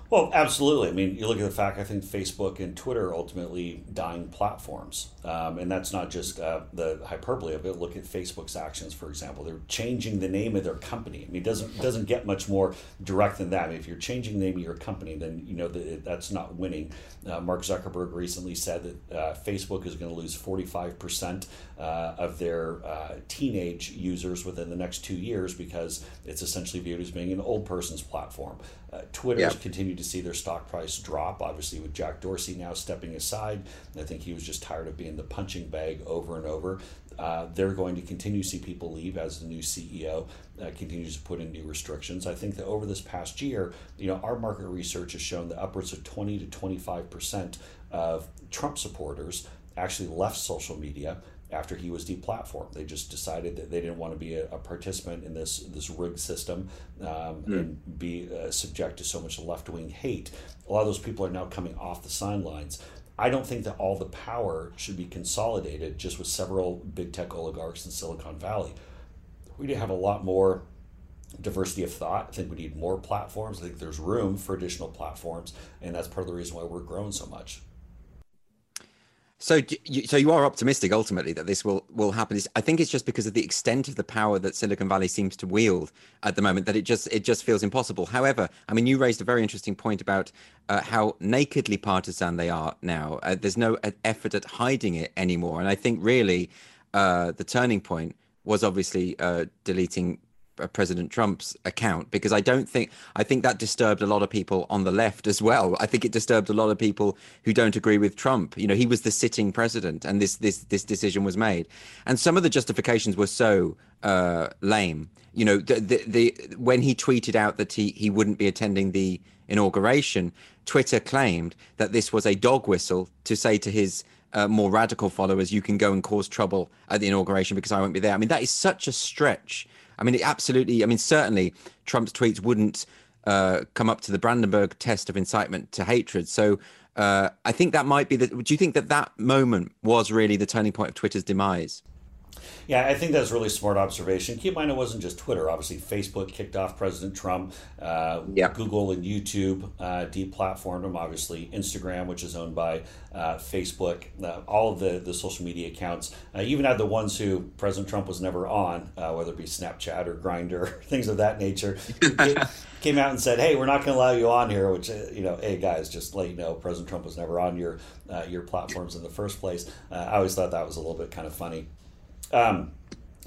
Well, absolutely. I mean, you look at the fact I think Facebook and Twitter are ultimately dying platforms, um, and that's not just uh, the hyperbole of it. Look at Facebook's actions, for example. They're changing the name of their company. I mean, it doesn't doesn't get much more direct than that. I mean, if you're changing the name of your company, then you know that that's not winning. Uh, Mark Zuckerberg recently said that uh, Facebook is going to lose 45 percent uh, of their uh, teenage users within the next two years because it's essentially viewed as being an old person's platform. Uh, continued to see their stock price drop, obviously, with Jack Dorsey now stepping aside. I think he was just tired of being the punching bag over and over. Uh, they're going to continue to see people leave as the new CEO uh, continues to put in new restrictions. I think that over this past year, you know, our market research has shown that upwards of 20 to 25 percent of Trump supporters actually left social media after he was deplatformed. They just decided that they didn't want to be a, a participant in this this rigged system um, mm. and be uh, subject to so much left wing hate. A lot of those people are now coming off the sidelines. I don't think that all the power should be consolidated just with several big tech oligarchs in Silicon Valley. We need to have a lot more diversity of thought. I think we need more platforms. I think there's room for additional platforms, and that's part of the reason why we're growing so much. So, so you are optimistic ultimately that this will will happen. I think it's just because of the extent of the power that Silicon Valley seems to wield at the moment that it just it just feels impossible. However, I mean, you raised a very interesting point about uh, how nakedly partisan they are now. Uh, there's no uh, effort at hiding it anymore, and I think really uh, the turning point was obviously uh, deleting President Trump's account because I don't think I think that disturbed a lot of people on the left as well. I think it disturbed a lot of people who don't agree with Trump. You know, he was the sitting president, and this this this decision was made, and some of the justifications were so uh, lame. You know, the, the the when he tweeted out that he he wouldn't be attending the inauguration, Twitter claimed that this was a dog whistle to say to his uh, more radical followers, you can go and cause trouble at the inauguration because I won't be there. I mean, that is such a stretch. I mean, it absolutely, I mean, certainly Trump's tweets wouldn't uh, come up to the Brandenburg test of incitement to hatred. So uh, I think that might be the. Do you think that that moment was really the turning point of Twitter's demise? Yeah, I think that's really smart observation. Keep in mind, it wasn't just Twitter. Obviously, Facebook kicked off President Trump. Uh, yeah. Google and YouTube uh, deplatformed him. Obviously, Instagram, which is owned by uh, Facebook, uh, all of the, the social media accounts, uh, even had the ones who President Trump was never on, uh, whether it be Snapchat or Grindr, things of that nature, came out and said, "Hey, we're not going to allow you on here." Which you know, hey guys, just let you know, President Trump was never on your your platforms in the first place. I always thought that was a little bit kind of funny. Um,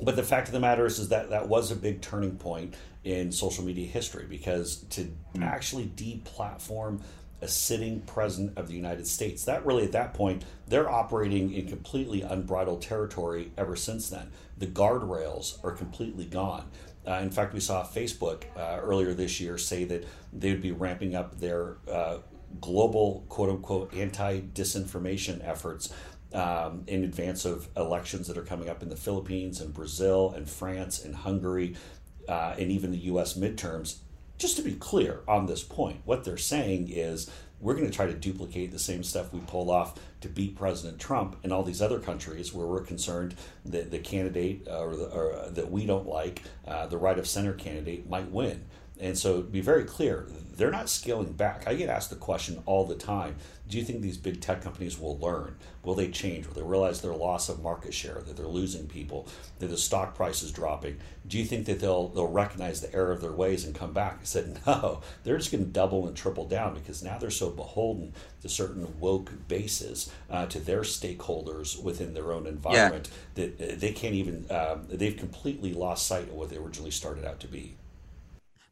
but the fact of the matter is, is that that was a big turning point in social media history because to mm. actually deplatform a sitting president of the United States, that really at that point they're operating in completely unbridled territory. Ever since then, the guardrails are completely gone. Uh, in fact, we saw Facebook uh, earlier this year say that they would be ramping up their uh, global quote unquote anti disinformation efforts um, in advance of elections that are coming up in the Philippines and Brazil and France and Hungary uh, and even the US midterms. Just to be clear on this point, what they're saying is we're going to try to duplicate the same stuff we pulled off to beat President Trump in all these other countries where we're concerned that the candidate uh, or, the, or uh, that we don't like, uh, the right of center candidate, might win. And so, be very clear, they're not scaling back. I get asked the question all the time do you think these big tech companies will learn? Will they change? Will they realize their loss of market share, that they're losing people, that the stock price is dropping? Do you think that they'll they'll recognize the error of their ways and come back? I said, no, they're just going to double and triple down because now they're so beholden to certain woke bases, uh, to their stakeholders within their own environment yeah. that uh, they can't even, uh, they've completely lost sight of what they originally started out to be.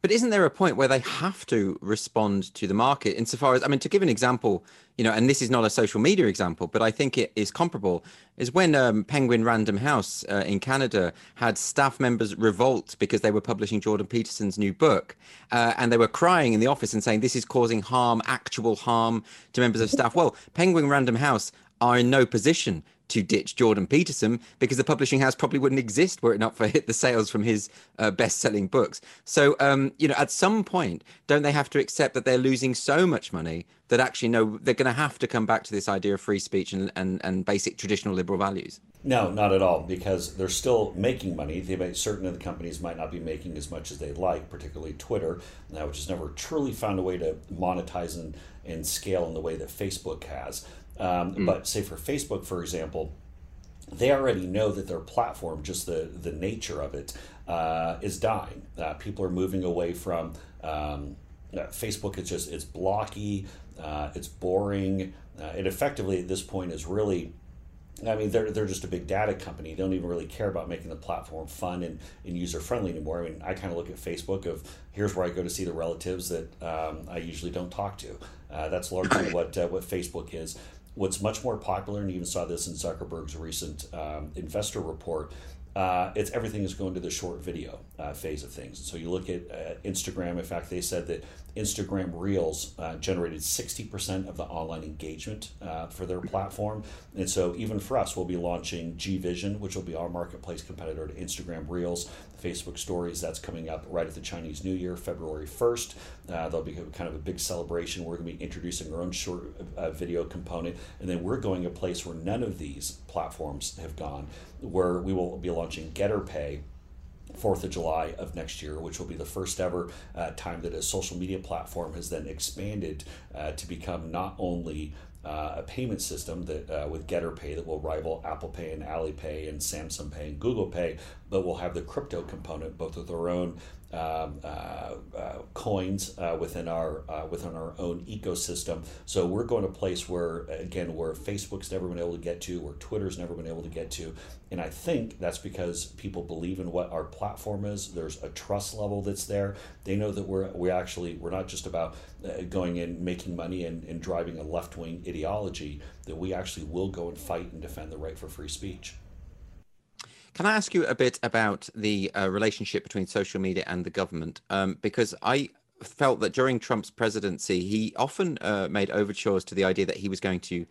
But isn't there a point where they have to respond to the market insofar as, I mean, to give an example, you know, and this is not a social media example, but I think it is comparable, is when um, Penguin Random House uh, in Canada had staff members revolt because they were publishing Jordan Peterson's new book. Uh, and they were crying in the office and saying, this is causing harm, actual harm to members of staff. Well, Penguin Random House are in no position to ditch Jordan Peterson because the publishing house probably wouldn't exist were it not for the sales from his uh, best-selling books. So, um, you know, at some point, don't they have to accept that they're losing so much money that actually no, they're going to have to come back to this idea of free speech and, and, and basic traditional liberal values? No, not at all, because they're still making money. They may, certain of the companies might not be making as much as they'd like, particularly Twitter, uh, which has never truly found a way to monetize and, and scale in the way that Facebook has. Um, mm. But say for Facebook, for example, they already know that their platform, just the, the nature of it, uh, is dying. Uh, people are moving away from um, uh, Facebook. It's just it's blocky, uh, it's boring. Uh, it effectively at this point is really I mean, they're, they're just a big data company. They don't even really care about making the platform fun and, and user friendly anymore. I mean, I kind of look at Facebook of here's where I go to see the relatives that um, I usually don't talk to. Uh, that's largely what uh, what Facebook is. What's much more popular, and you even saw this in Zuckerberg's recent um, investor report, uh, it's everything is going to the short video uh, phase of things. So you look at uh, Instagram. In fact, they said that Instagram Reels uh, generated 60% of the online engagement uh, for their platform. And so, even for us, we'll be launching G Vision, which will be our marketplace competitor to Instagram Reels. Facebook Stories, that's coming up right at the Chinese New Year, February 1st. Uh, there'll be kind of a big celebration. We're going to be introducing our own short uh, video component. And then we're going a place where none of these platforms have gone, where we will be launching Gettr Pay 4th of July of next year, which will be the first ever uh, time that a social media platform has then expanded uh, to become not only uh, a payment system that uh, with Gettr Pay that will rival Apple Pay and Alipay and Samsung Pay and Google Pay, but will have the crypto component both with our own um, uh, uh, coins uh, within our uh, within our own ecosystem. So we're going to a place where again where Facebook's never been able to get to, where Twitter's never been able to get to, and I think that's because people believe in what our platform is. There's a trust level that's there. They know that we're we actually we're not just about uh, going in making money and, and driving a left wing ideology. That we actually will go and fight and defend the right for free speech. Can I ask you a bit about the uh, relationship between social media and the government? Um, because I felt that during Trump's presidency, he often uh, made overtures to the idea that he was going to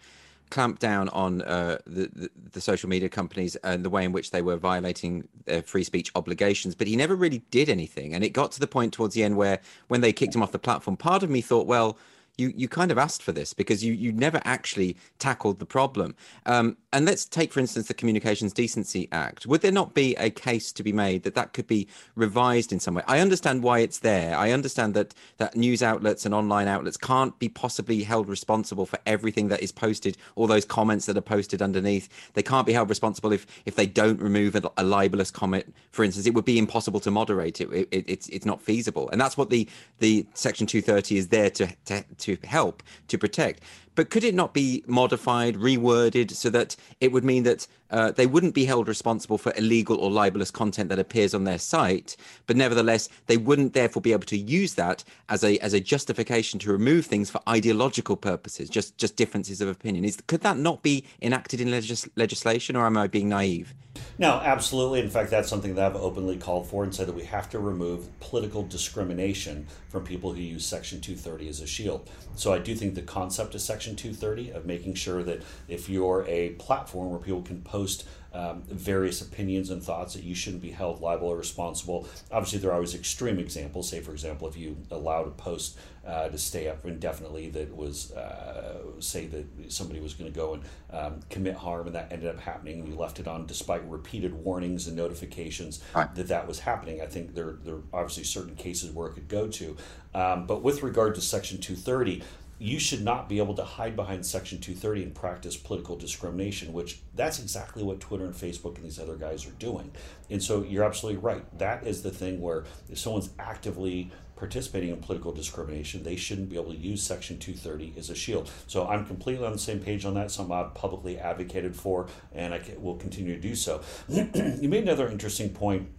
clamp down on uh, the, the, the social media companies and the way in which they were violating their free speech obligations, but he never really did anything. And it got to the point towards the end where, when they kicked him off the platform, part of me thought, well, you you kind of asked for this because you you never actually tackled the problem. Um, and let's take, for instance, the Communications Decency Act. Would there not be a case to be made that that could be revised in some way? I understand why it's there. I understand that that news outlets and online outlets can't be possibly held responsible for everything that is posted, all those comments that are posted underneath. They can't be held responsible if if they don't remove a, a libelous comment, for instance. It would be impossible to moderate it. it, it it's it's not feasible, and that's what the the Section 230 is there to to, to help to protect. But could it not be modified, reworded, so that it would mean that uh, they wouldn't be held responsible for illegal or libelous content that appears on their site, but nevertheless they wouldn't therefore be able to use that as a as a justification to remove things for ideological purposes, just just differences of opinion. Is could that not be enacted in legis- legislation, or am I being naive? No, absolutely. In fact, that's something that I've openly called for and said that we have to remove political discrimination from people who use Section 230 as a shield. So I do think the concept of Section 230 of making sure that if you're a platform where people can post um, various opinions and thoughts that you shouldn't be held liable or responsible. Obviously, there are always extreme examples. Say, for example, if you allowed a post uh, to stay up indefinitely that was, uh, say, that somebody was going to go and um, commit harm and that ended up happening, and you left it on despite repeated warnings and notifications right. that that was happening. I think there, there are obviously certain cases where it could go to. Um, but with regard to Section 230, you should not be able to hide behind Section 230 and practice political discrimination, which that's exactly what Twitter and Facebook and these other guys are doing. And so you're absolutely right. That is the thing where if someone's actively participating in political discrimination, they shouldn't be able to use Section 230 as a shield. So I'm completely on the same page on that. Something I've publicly advocated for, and I will continue to do so. you made another interesting point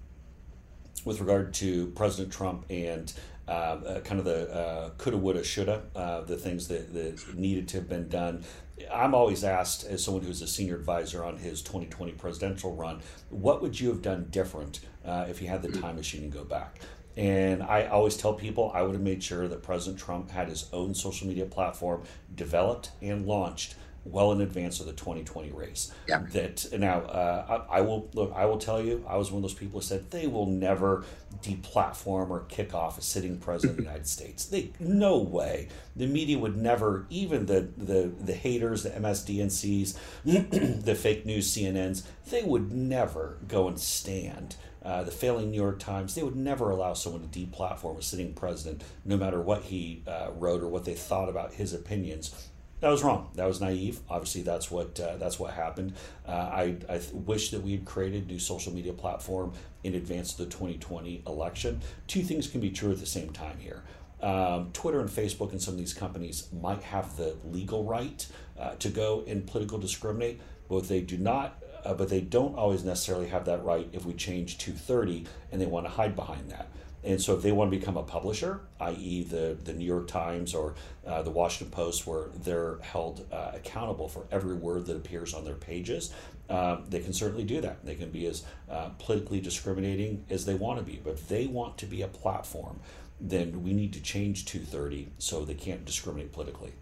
with regard to President Trump and uh, uh, kind of the uh, coulda, woulda, shoulda, uh, the things that, that needed to have been done. I'm always asked, as someone who's a senior advisor on his 2020 presidential run, what would you have done different uh, if you had the time machine and go back? And I always tell people I would have made sure that President Trump had his own social media platform developed and launched well in advance of the 2020 race. Yeah. That now uh, I, I, will look. I will tell you, I was one of those people who said they will never deplatform or kick off a sitting president of the United States. They no way. The media would never, even the the the haters, the MSDNCs, the fake news CNNs, they would never go and stand. Uh, the failing New York Times, they would never allow someone to deplatform a sitting president, no matter what he uh, wrote or what they thought about his opinions that was wrong. That was naive. Obviously, that's what uh, that's what happened. Uh, I I wish that we had created a new social media platform in advance of the 2020 election. Two things can be true at the same time here. Um, Twitter and Facebook and some of these companies might have the legal right uh, to go and political discriminate, but they do not. Uh, but they don't always necessarily have that right if we change 230 and they want to hide behind that. And so, if they want to become a publisher, i.e., the, the New York Times or uh, the Washington Post, where they're held uh, accountable for every word that appears on their pages, uh, they can certainly do that. They can be as uh, politically discriminating as they want to be. But if they want to be a platform, then we need to change 230 so they can't discriminate politically.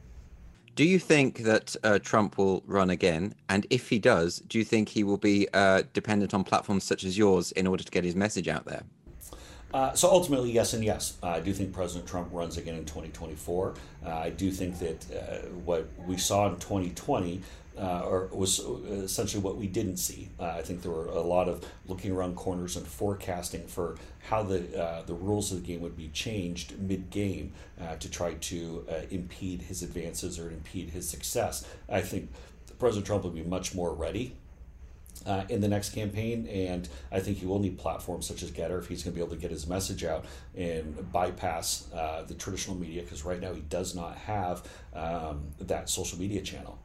Do you think that uh, Trump will run again? And if he does, do you think he will be uh, dependent on platforms such as yours in order to get his message out there? Uh, so ultimately, yes and yes. I do think President Trump runs again in 2024. Uh, I do think that uh, what we saw in 2020 uh, or was essentially what we didn't see. Uh, I think there were a lot of looking around corners and forecasting for how the uh, the rules of the game would be changed mid game uh, to try to uh, impede his advances or impede his success. I think President Trump will be much more ready. Uh, in the next campaign, and I think he will need platforms such as Gettr if he's going to be able to get his message out and bypass the traditional media. Because right now he does not have um, that social media channel.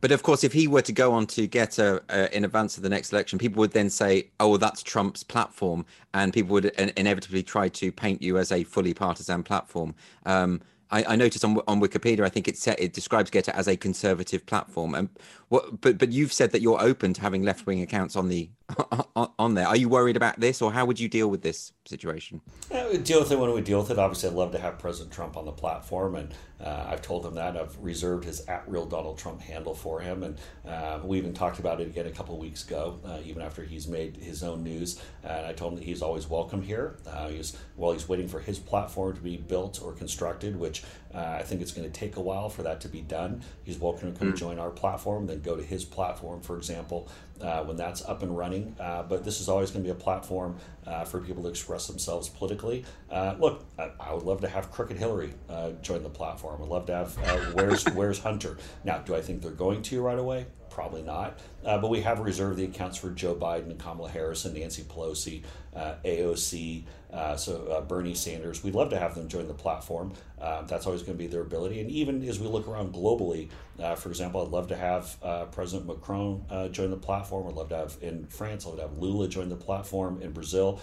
But of course, if he were to go on to Gettr uh, in advance of the next election, people would then say, "Oh, well, that's Trump's platform," and people would inevitably try to paint you as a fully partisan platform. Um, I, I, noticed on on Wikipedia, I think it set, it describes Gettr as a conservative platform. And what, but but you've said that you're open to having left wing accounts on the on, there. Are you worried about this, or how would you deal with this situation? Yeah, deal with it when we deal with it. Obviously, I'd love to have President Trump on the platform, and uh, I've told him that. I've reserved his at real Donald Trump handle for him, and uh, we even talked about it again a couple of weeks ago, uh, even after he's made his own news. And I told him that he's always welcome here. Uh, he's while he's waiting for his platform to be built or constructed, which uh, I think it's going to take a while for that to be done. He's welcome to come mm. join our platform, then go to his platform, for example, uh, when that's up and running. Uh, but this is always going to be a platform uh, for people to express themselves politically. Uh, look, I, I, would love to have Crooked Hillary uh, join the platform. I'd love to have uh, Where's Where's Hunter. Now, do I think they're going to right away? Probably not. Uh, but we have reserved the accounts for Joe Biden and Kamala Harris and Nancy Pelosi, uh, AOC, uh, so uh, Bernie Sanders. We'd love to have them join the platform. Uh, that's always going to be their ability. And even as we look around globally, uh, for example, I'd love to have President Macron join the platform. I'd love to have in France, I'd have Lula join the platform. In Brazil,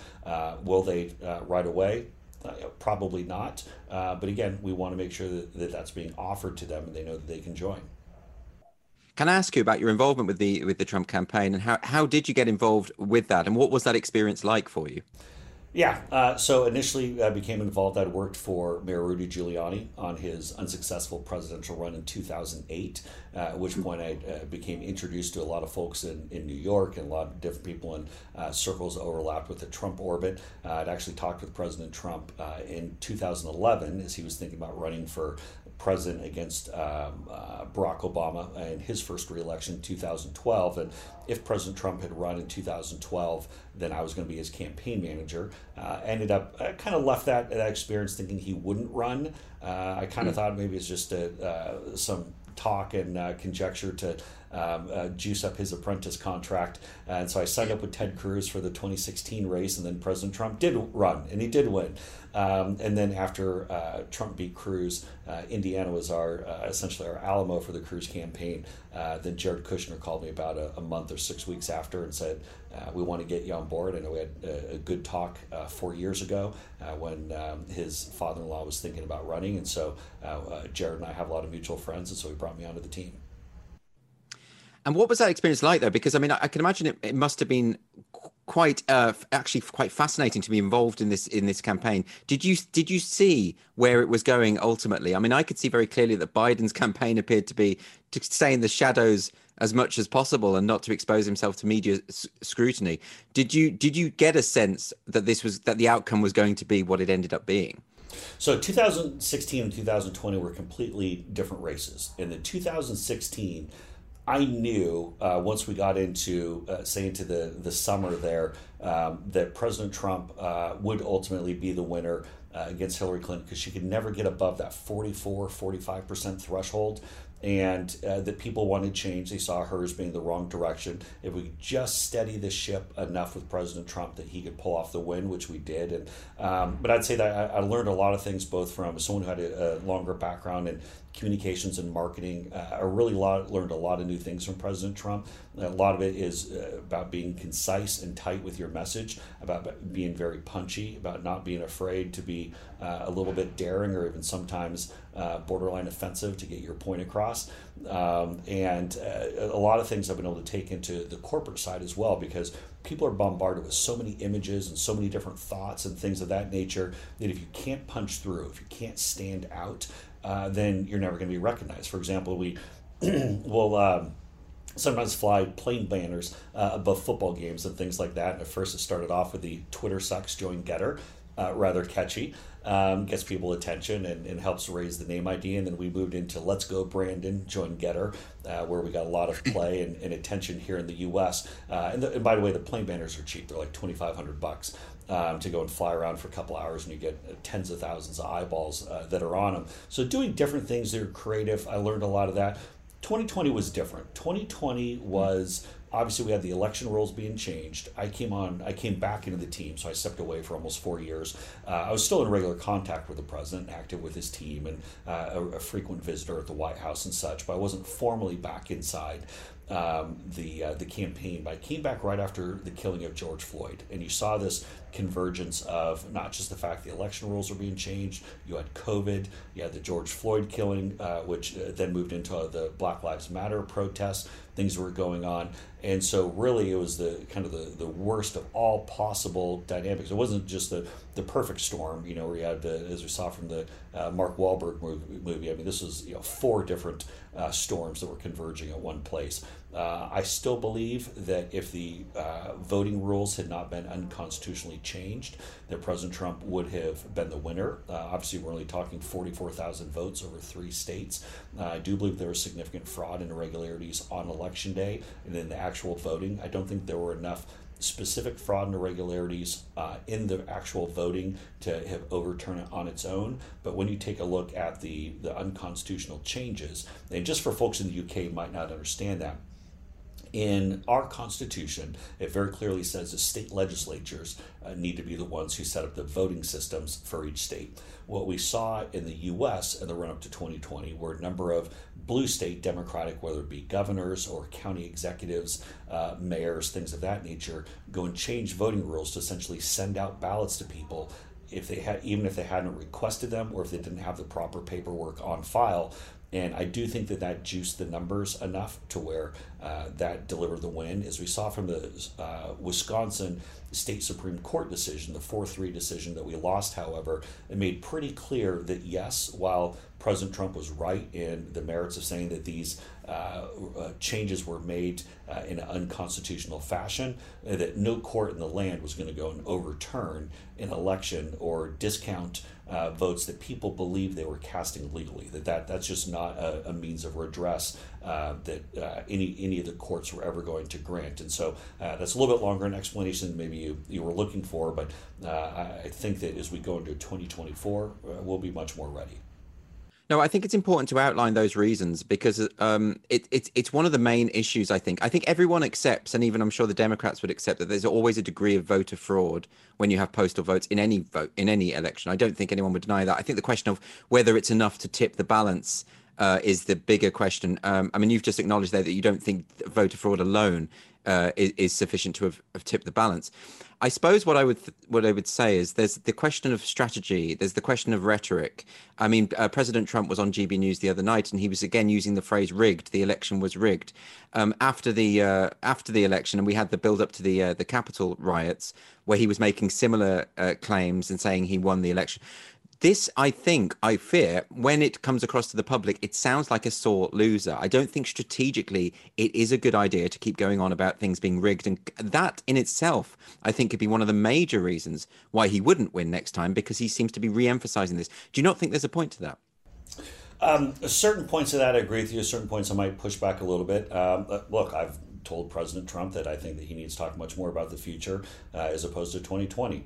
will they right away? Uh, probably not. Uh, but again, we want to make sure that, that that's being offered to them and they know that they can join. Can I ask you about your involvement with the with the Trump campaign and how how did you get involved with that and what was that experience like for you? Yeah, uh, so initially I became involved. I'd worked for Mayor Rudy Giuliani on his unsuccessful presidential run in 2008, uh, at which point I uh, became introduced to a lot of folks in, in New York and a lot of different people in uh, circles overlapped with the Trump orbit. Uh, I'd actually talked with President Trump uh, in 2011 as he was thinking about running for president against um, uh, Barack Obama in his first reelection in 2012. And if President Trump had run in 2012, then I was going to be his campaign manager. Uh, ended up, I kind of left that, that experience thinking he wouldn't run. Uh, I kind of mm thought maybe it's just a, uh, some talk and uh, conjecture to um, uh, juice up his apprentice contract. And so I signed up with Ted Cruz for the 2016 race, and then President Trump did run, and he did win. Um, and then after uh, Trump beat Cruz, uh, Indiana was our uh, essentially our Alamo for the Cruz campaign. Uh, then Jared Kushner called me about a, a, month or six weeks after and said, uh, "We want to get you on board." I know we had a, a good talk four years ago when um, his father-in-law was thinking about running, and so Jared and I have a lot of mutual friends, and so he brought me onto the team. And what was that experience like, though? Because I mean, I can imagine it, it must have been quite uh, actually quite fascinating to be involved in this in this campaign. Did you did you see where it was going ultimately? I mean, I could see very clearly that Biden's campaign appeared to be to stay in the shadows as much as possible and not to expose himself to media s- scrutiny. Did you did you get a sense that this was that the outcome was going to be what it ended up being? So 2016 and 2020 were completely different races. In the 2016 I knew uh, once we got into, uh, say, into the, the summer there, um, that President Trump uh, would ultimately be the winner uh, against Hillary Clinton because she could never get above that 44, 45% threshold and uh, that people wanted change. They saw hers being the wrong direction. If we just steady the ship enough with President Trump, that he could pull off the win, which we did. And um, but I'd say that I, I, learned a lot of things both from someone who had a, a longer background in communications and marketing. Uh, I really lot, learned a lot of new things from President Trump. A lot of it is uh, about being concise and tight with your message, about being very punchy, about not being afraid to be uh, a little bit daring or even sometimes uh, borderline offensive to get your point across. Um, and uh, a lot of things I've been able to take into the corporate side as well because people are bombarded with so many images and so many different thoughts and things of that nature that if you can't punch through, if you can't stand out, uh, then you're never going to be recognized. For example, we will. Um, sometimes fly plane banners uh, above football games and things like that. And at first, it started off with the Twitter sucks join Gettr, uh, rather catchy, um, gets people attention and, and, helps raise the name ID. And then we moved into Let's Go Brandon join Gettr, uh, where we got a lot of play and, and attention here in the U.S. Uh, and, the, and, by the way, the plane banners are cheap; they're like twenty five hundred bucks. Um, to go and fly around for a couple hours and you get tens of thousands of eyeballs uh, that are on them. So doing different things that are creative, I learned a lot of that. 2020 was different. 2020 was obviously we had the election rules being changed. I came on, I came back into the team, so I stepped away for almost four years. Uh, I was still in regular contact with the president, active with his team, and uh, a, a, frequent visitor at the White House and such. But I wasn't formally back inside um, the uh, the campaign. But I came back right after the killing of George Floyd, and you saw this convergence of not just the fact the election rules are being changed. You had COVID. You had the George Floyd killing, uh, which uh, then moved into the Black Lives Matter protests. Things were going on, and so really it was the kind of the, the worst of all possible dynamics. It wasn't just the the perfect storm, you know, where you had the, as we saw from the uh, Mark Wahlberg movie. I mean, this was you know four different uh, storms that were converging at one place. Uh, I still believe that if the uh, voting rules had not been unconstitutionally changed, that President Trump would have been the winner. Uh, obviously, we're only talking 44,000 votes over three states. Uh, I do believe there was significant fraud and irregularities on election day and in the actual voting. I don't think there were enough specific fraud and irregularities uh, in the actual voting to have overturned it on its own. But when you take a look at the, the unconstitutional changes, and just for folks in the UK might not understand that, in our Constitution, it very clearly says that state legislatures uh, need to be the ones who set up the voting systems for each state. What we saw in the U.S. in the run up to 2020 were a number of blue state Democratic, whether it be governors or county executives, uh, mayors, things of that nature, go and change voting rules to essentially send out ballots to people if they had even if they hadn't requested them or if they didn't have the proper paperwork on file and I do think that that juiced the numbers enough to where uh, that delivered the win. As we saw from the uh, Wisconsin State Supreme Court decision, the 4 3 decision that we lost, however, it made pretty clear that yes, while President Trump was right in the merits of saying that these uh, uh, changes were made uh, in an unconstitutional fashion, that no court in the land was going to go and overturn an election or discount uh, votes that people believe they were casting legally. That, that that's just not a, a means of redress uh, that any any of the courts were ever going to grant. And so that's a little bit longer an explanation than maybe you, you were looking for, but I think that as we go into 2024, we'll be much more ready. No, I think it's important to outline those reasons because um, it, it, it's one of the main issues. I think. I think everyone accepts, and even I'm sure the Democrats would accept that there's always a degree of voter fraud when you have postal votes in any vote in any election. I don't think anyone would deny that. I think the question of whether it's enough to tip the balance uh, is the bigger question. Um, I mean, you've just acknowledged there that you don't think voter fraud alone uh, is, is, sufficient to have, have, tipped the balance. I suppose what I would th- what I would say is there's the question of strategy, there's the question of rhetoric. I mean, uh, President Trump was on GB News the other night, and he was again using the phrase "rigged." The election was rigged. Um, after the uh, after the election, and we had the build up to the uh, the Capitol riots, where he was making similar uh, claims and saying he won the election this i think i fear when it comes across to the public it sounds like a sore loser. I don't think strategically it is a good idea to keep going on about things being rigged and that in itself i think could be one of the major reasons why he wouldn't win next time because he seems to be re-emphasizing this. Do you not think there's a point to that? Um, certain points of that i agree with you. Certain points i might push back a little bit. Um, look i've told president trump that i think that he needs to talk much more about the future uh, as opposed to 2020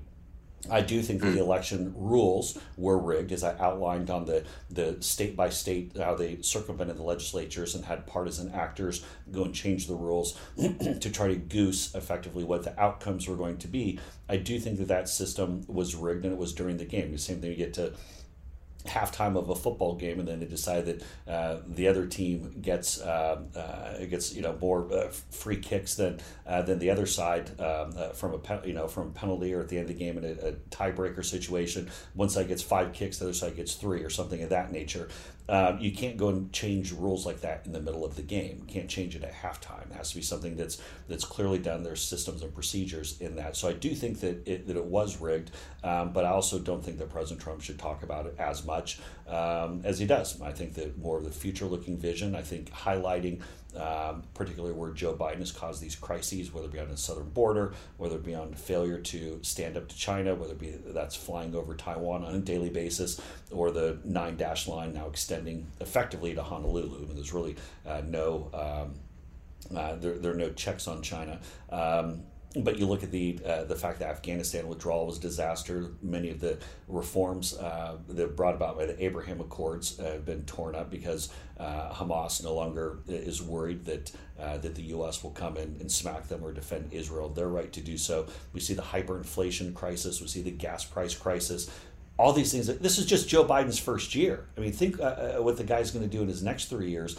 I do think that the hmm. election rules were rigged, as I outlined on the, the state by state, how they circumvented the legislatures and had partisan actors go and change the rules to try to goose effectively what the outcomes were going to be. I do think that that system was rigged and it was during the game. The same thing you get to halftime of a football game, and then they decide that uh, the other team gets uh, uh, gets you know more uh, free kicks than uh, than the other side um, uh, from a you know from a penalty or at the end of the game in a, a tiebreaker situation. One side gets five kicks, the other side gets three, or something of that nature. Um, you can't go and change rules like that in the middle of the game. You can't change it at halftime. It has to be something that's that's clearly done. There's systems and procedures in that. So I do think that it, that it was rigged, um, but I also don't think that President Trump should talk about it as much um, as he does. I think that more of the future-looking vision. I think highlighting um, particularly where Joe Biden has caused these crises, whether it be on the southern border, whether it be on failure to stand up to China, whether it be that's flying over Taiwan on a daily basis, or the nine dash line now extending effectively to Honolulu. I mean, there's really uh, no. Um, uh, there, there are no checks on China. Um, but you look at the uh, the fact that Afghanistan withdrawal was a disaster. Many of the reforms uh, that brought about by the Abraham Accords uh, have been torn up because uh, Hamas no longer is worried that uh, that the U.S. will come in and smack them or defend Israel. Their right to do so. We see the hyperinflation crisis. We see the gas price crisis. All these things. This is just Joe Biden's first year. I mean, think uh, what the guy's going to do in his next three years.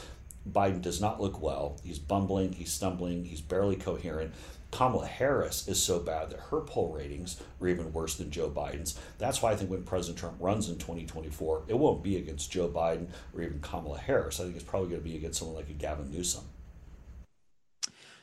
Biden does not look well. He's bumbling. He's stumbling. He's barely coherent Kamala Harris is so bad that her poll ratings are even worse than Joe Biden's. That's why I think when President Trump runs in 2024, it won't be against Joe Biden or even Kamala Harris. I think it's probably going to be against someone like a Gavin Newsom.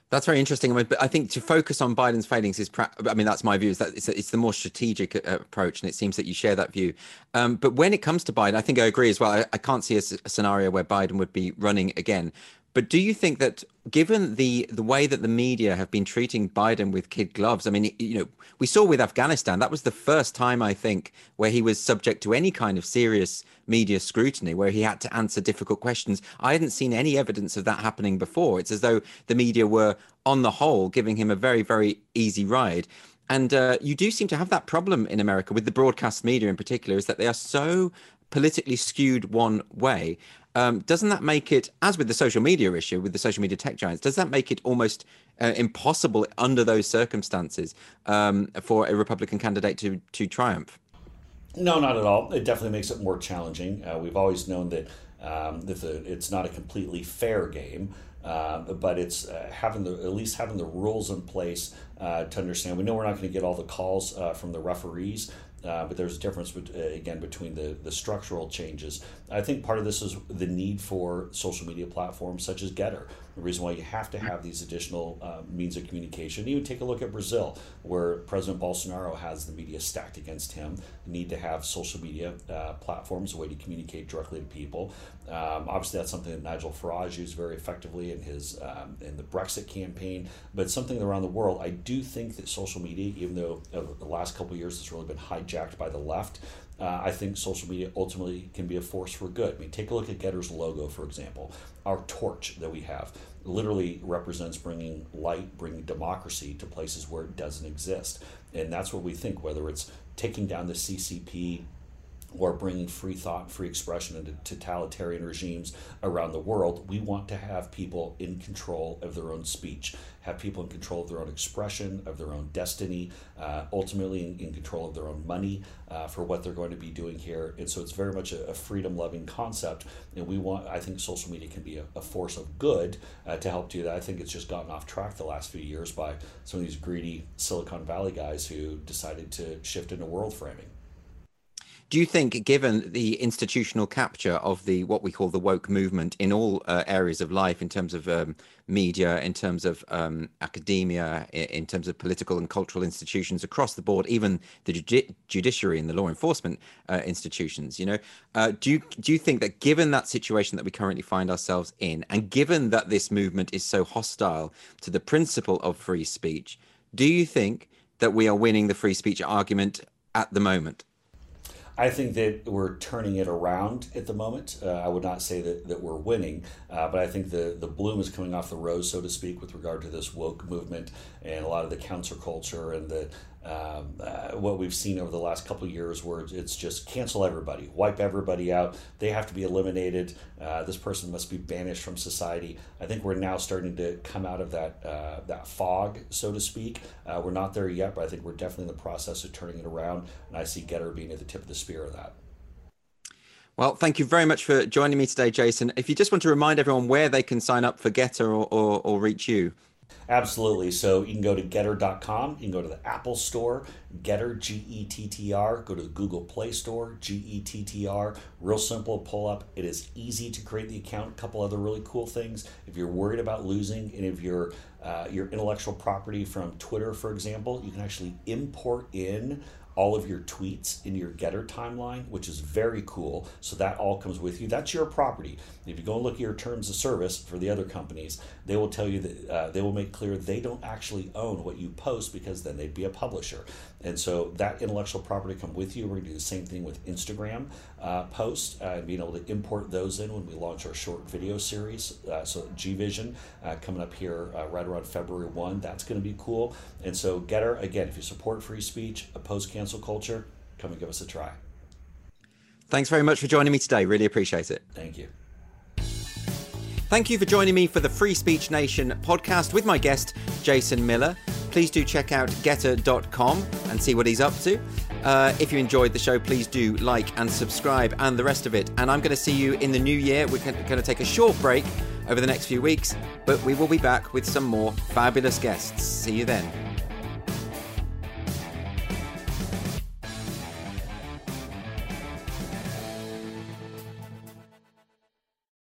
That's very interesting. I, I think to focus on Biden's failings is, I mean, that's my view. Is that it's, it's the more strategic uh, approach, and it seems that you share that view. Um, but when it comes to Biden, I think I agree as well. I, I can't see a, a, scenario where Biden would be running again. But do you think that, given the the way that the media have been treating Biden with kid gloves, I mean, you know, we saw with Afghanistan that was the first time I think where he was subject to any kind of serious media scrutiny, where he had to answer difficult questions. I hadn't seen any evidence of that happening before. It's as though the media were, on the whole, giving him a very very easy ride. And uh, you do seem to have that problem in America with the broadcast media in particular, is that they are so politically skewed one way. Um, doesn't that make it, as with the social media issue, with the social media tech giants, does that make it almost uh, impossible under those circumstances um, for a Republican candidate to to triumph? No, not at all. It definitely makes it more challenging. Uh, we've always known that um, that the, it's not a completely fair game. Uh, but it's uh, having the at least having the rules in place uh, to understand. We know we're not going to get all the calls uh, from the referees, uh, but there's a difference uh, again between the, the structural changes. I think part of this is the need for social media platforms such as Gettr. The reason why you have to have these additional uh, means of communication. Even take a look at Brazil, where President Bolsonaro has the media stacked against him. The need to have social media uh, platforms, a way to communicate directly to people. Um, obviously, that's something that Nigel Farage used very effectively in his um, in the Brexit campaign. But something around the world, I do think that social media, even though the last couple years it's really been hijacked by the left, uh, I think social media ultimately can be a force for good. I mean, take a look at Gettr's logo, for example. Our torch that we have literally represents bringing light, bringing democracy to places where it doesn't exist. And that's what we think, whether it's taking down the CCP, or bringing free thought, free expression into totalitarian regimes around the world. We want to have people in control of their own speech, have people in control of their own expression, of their own destiny, uh, ultimately in, in, control of their own money uh, for what they're going to be doing here. And so it's very much a, a freedom loving concept. And we want, I think social media can be a, a force of good uh, to help do that. I think it's just gotten off track the last few years by some of these greedy Silicon Valley guys who decided to shift into world framing. Do you think, given the institutional capture of the what we call the woke movement in all uh, areas of life, in terms of um, media, in terms of um, academia, in, terms of political and cultural institutions across the board, even the judi- judiciary and the law enforcement uh, institutions, you know, uh, do you do you think that, given that situation that we currently find ourselves in, and given that this movement is so hostile to the principle of free speech, do you think that we are winning the free speech argument at the moment? I think that we're turning it around at the moment. Uh, I would not say that, that we're winning, uh, but I think the, the bloom is coming off the rose, so to speak, with regard to this woke movement and a lot of the counterculture and the um, uh, what we've seen over the last couple of years where it's just cancel everybody, wipe everybody out. They have to be eliminated. Uh, this person must be banished from society. I think we're now starting to come out of that uh, that fog, so to speak. Uh, we're not there yet, but I think we're definitely in the process of turning it around. And I see Gettr being at the tip of the spear of that. Well, thank you very much for joining me today, Jason. If you just want to remind everyone where they can sign up for Gettr or, or, or reach you. Absolutely. So you can go to gettr.com. You can go to the Apple Store, Gettr, G E T T R. Go to the Google Play Store, G E T T R. Real simple pull up. It is easy to create the account. A couple other really cool things. If you're worried about losing any of your uh, your intellectual property from Twitter, for example, you can actually import in all of your tweets in your Gettr timeline, which is very cool. So that all comes with you. That's your property. If you go and look at your terms of service for the other companies, they will tell you that uh, they will make clear they don't actually own what you post because then they'd be a publisher. And so that intellectual property come with you. We're going to do the same thing with Instagram uh, posts uh, and being able to import those in when we launch our short video series. Uh, so Gvision uh, coming up here uh, right around February 1. That's going to be cool. And so Gettr, again, if you support free speech, oppose cancel culture, come and give us a try. Thanks very much for joining me today. Really appreciate it. Thank you. Thank you for joining me for the Free Speech Nation podcast with my guest, Jason Miller. Please do check out gettr.com and see what he's up to. Uh, if you enjoyed the show, please do like and subscribe and the rest of it. And I'm going to see you in the new year. We're going to take a short break over the next few weeks, but we will be back with some more fabulous guests. See you then.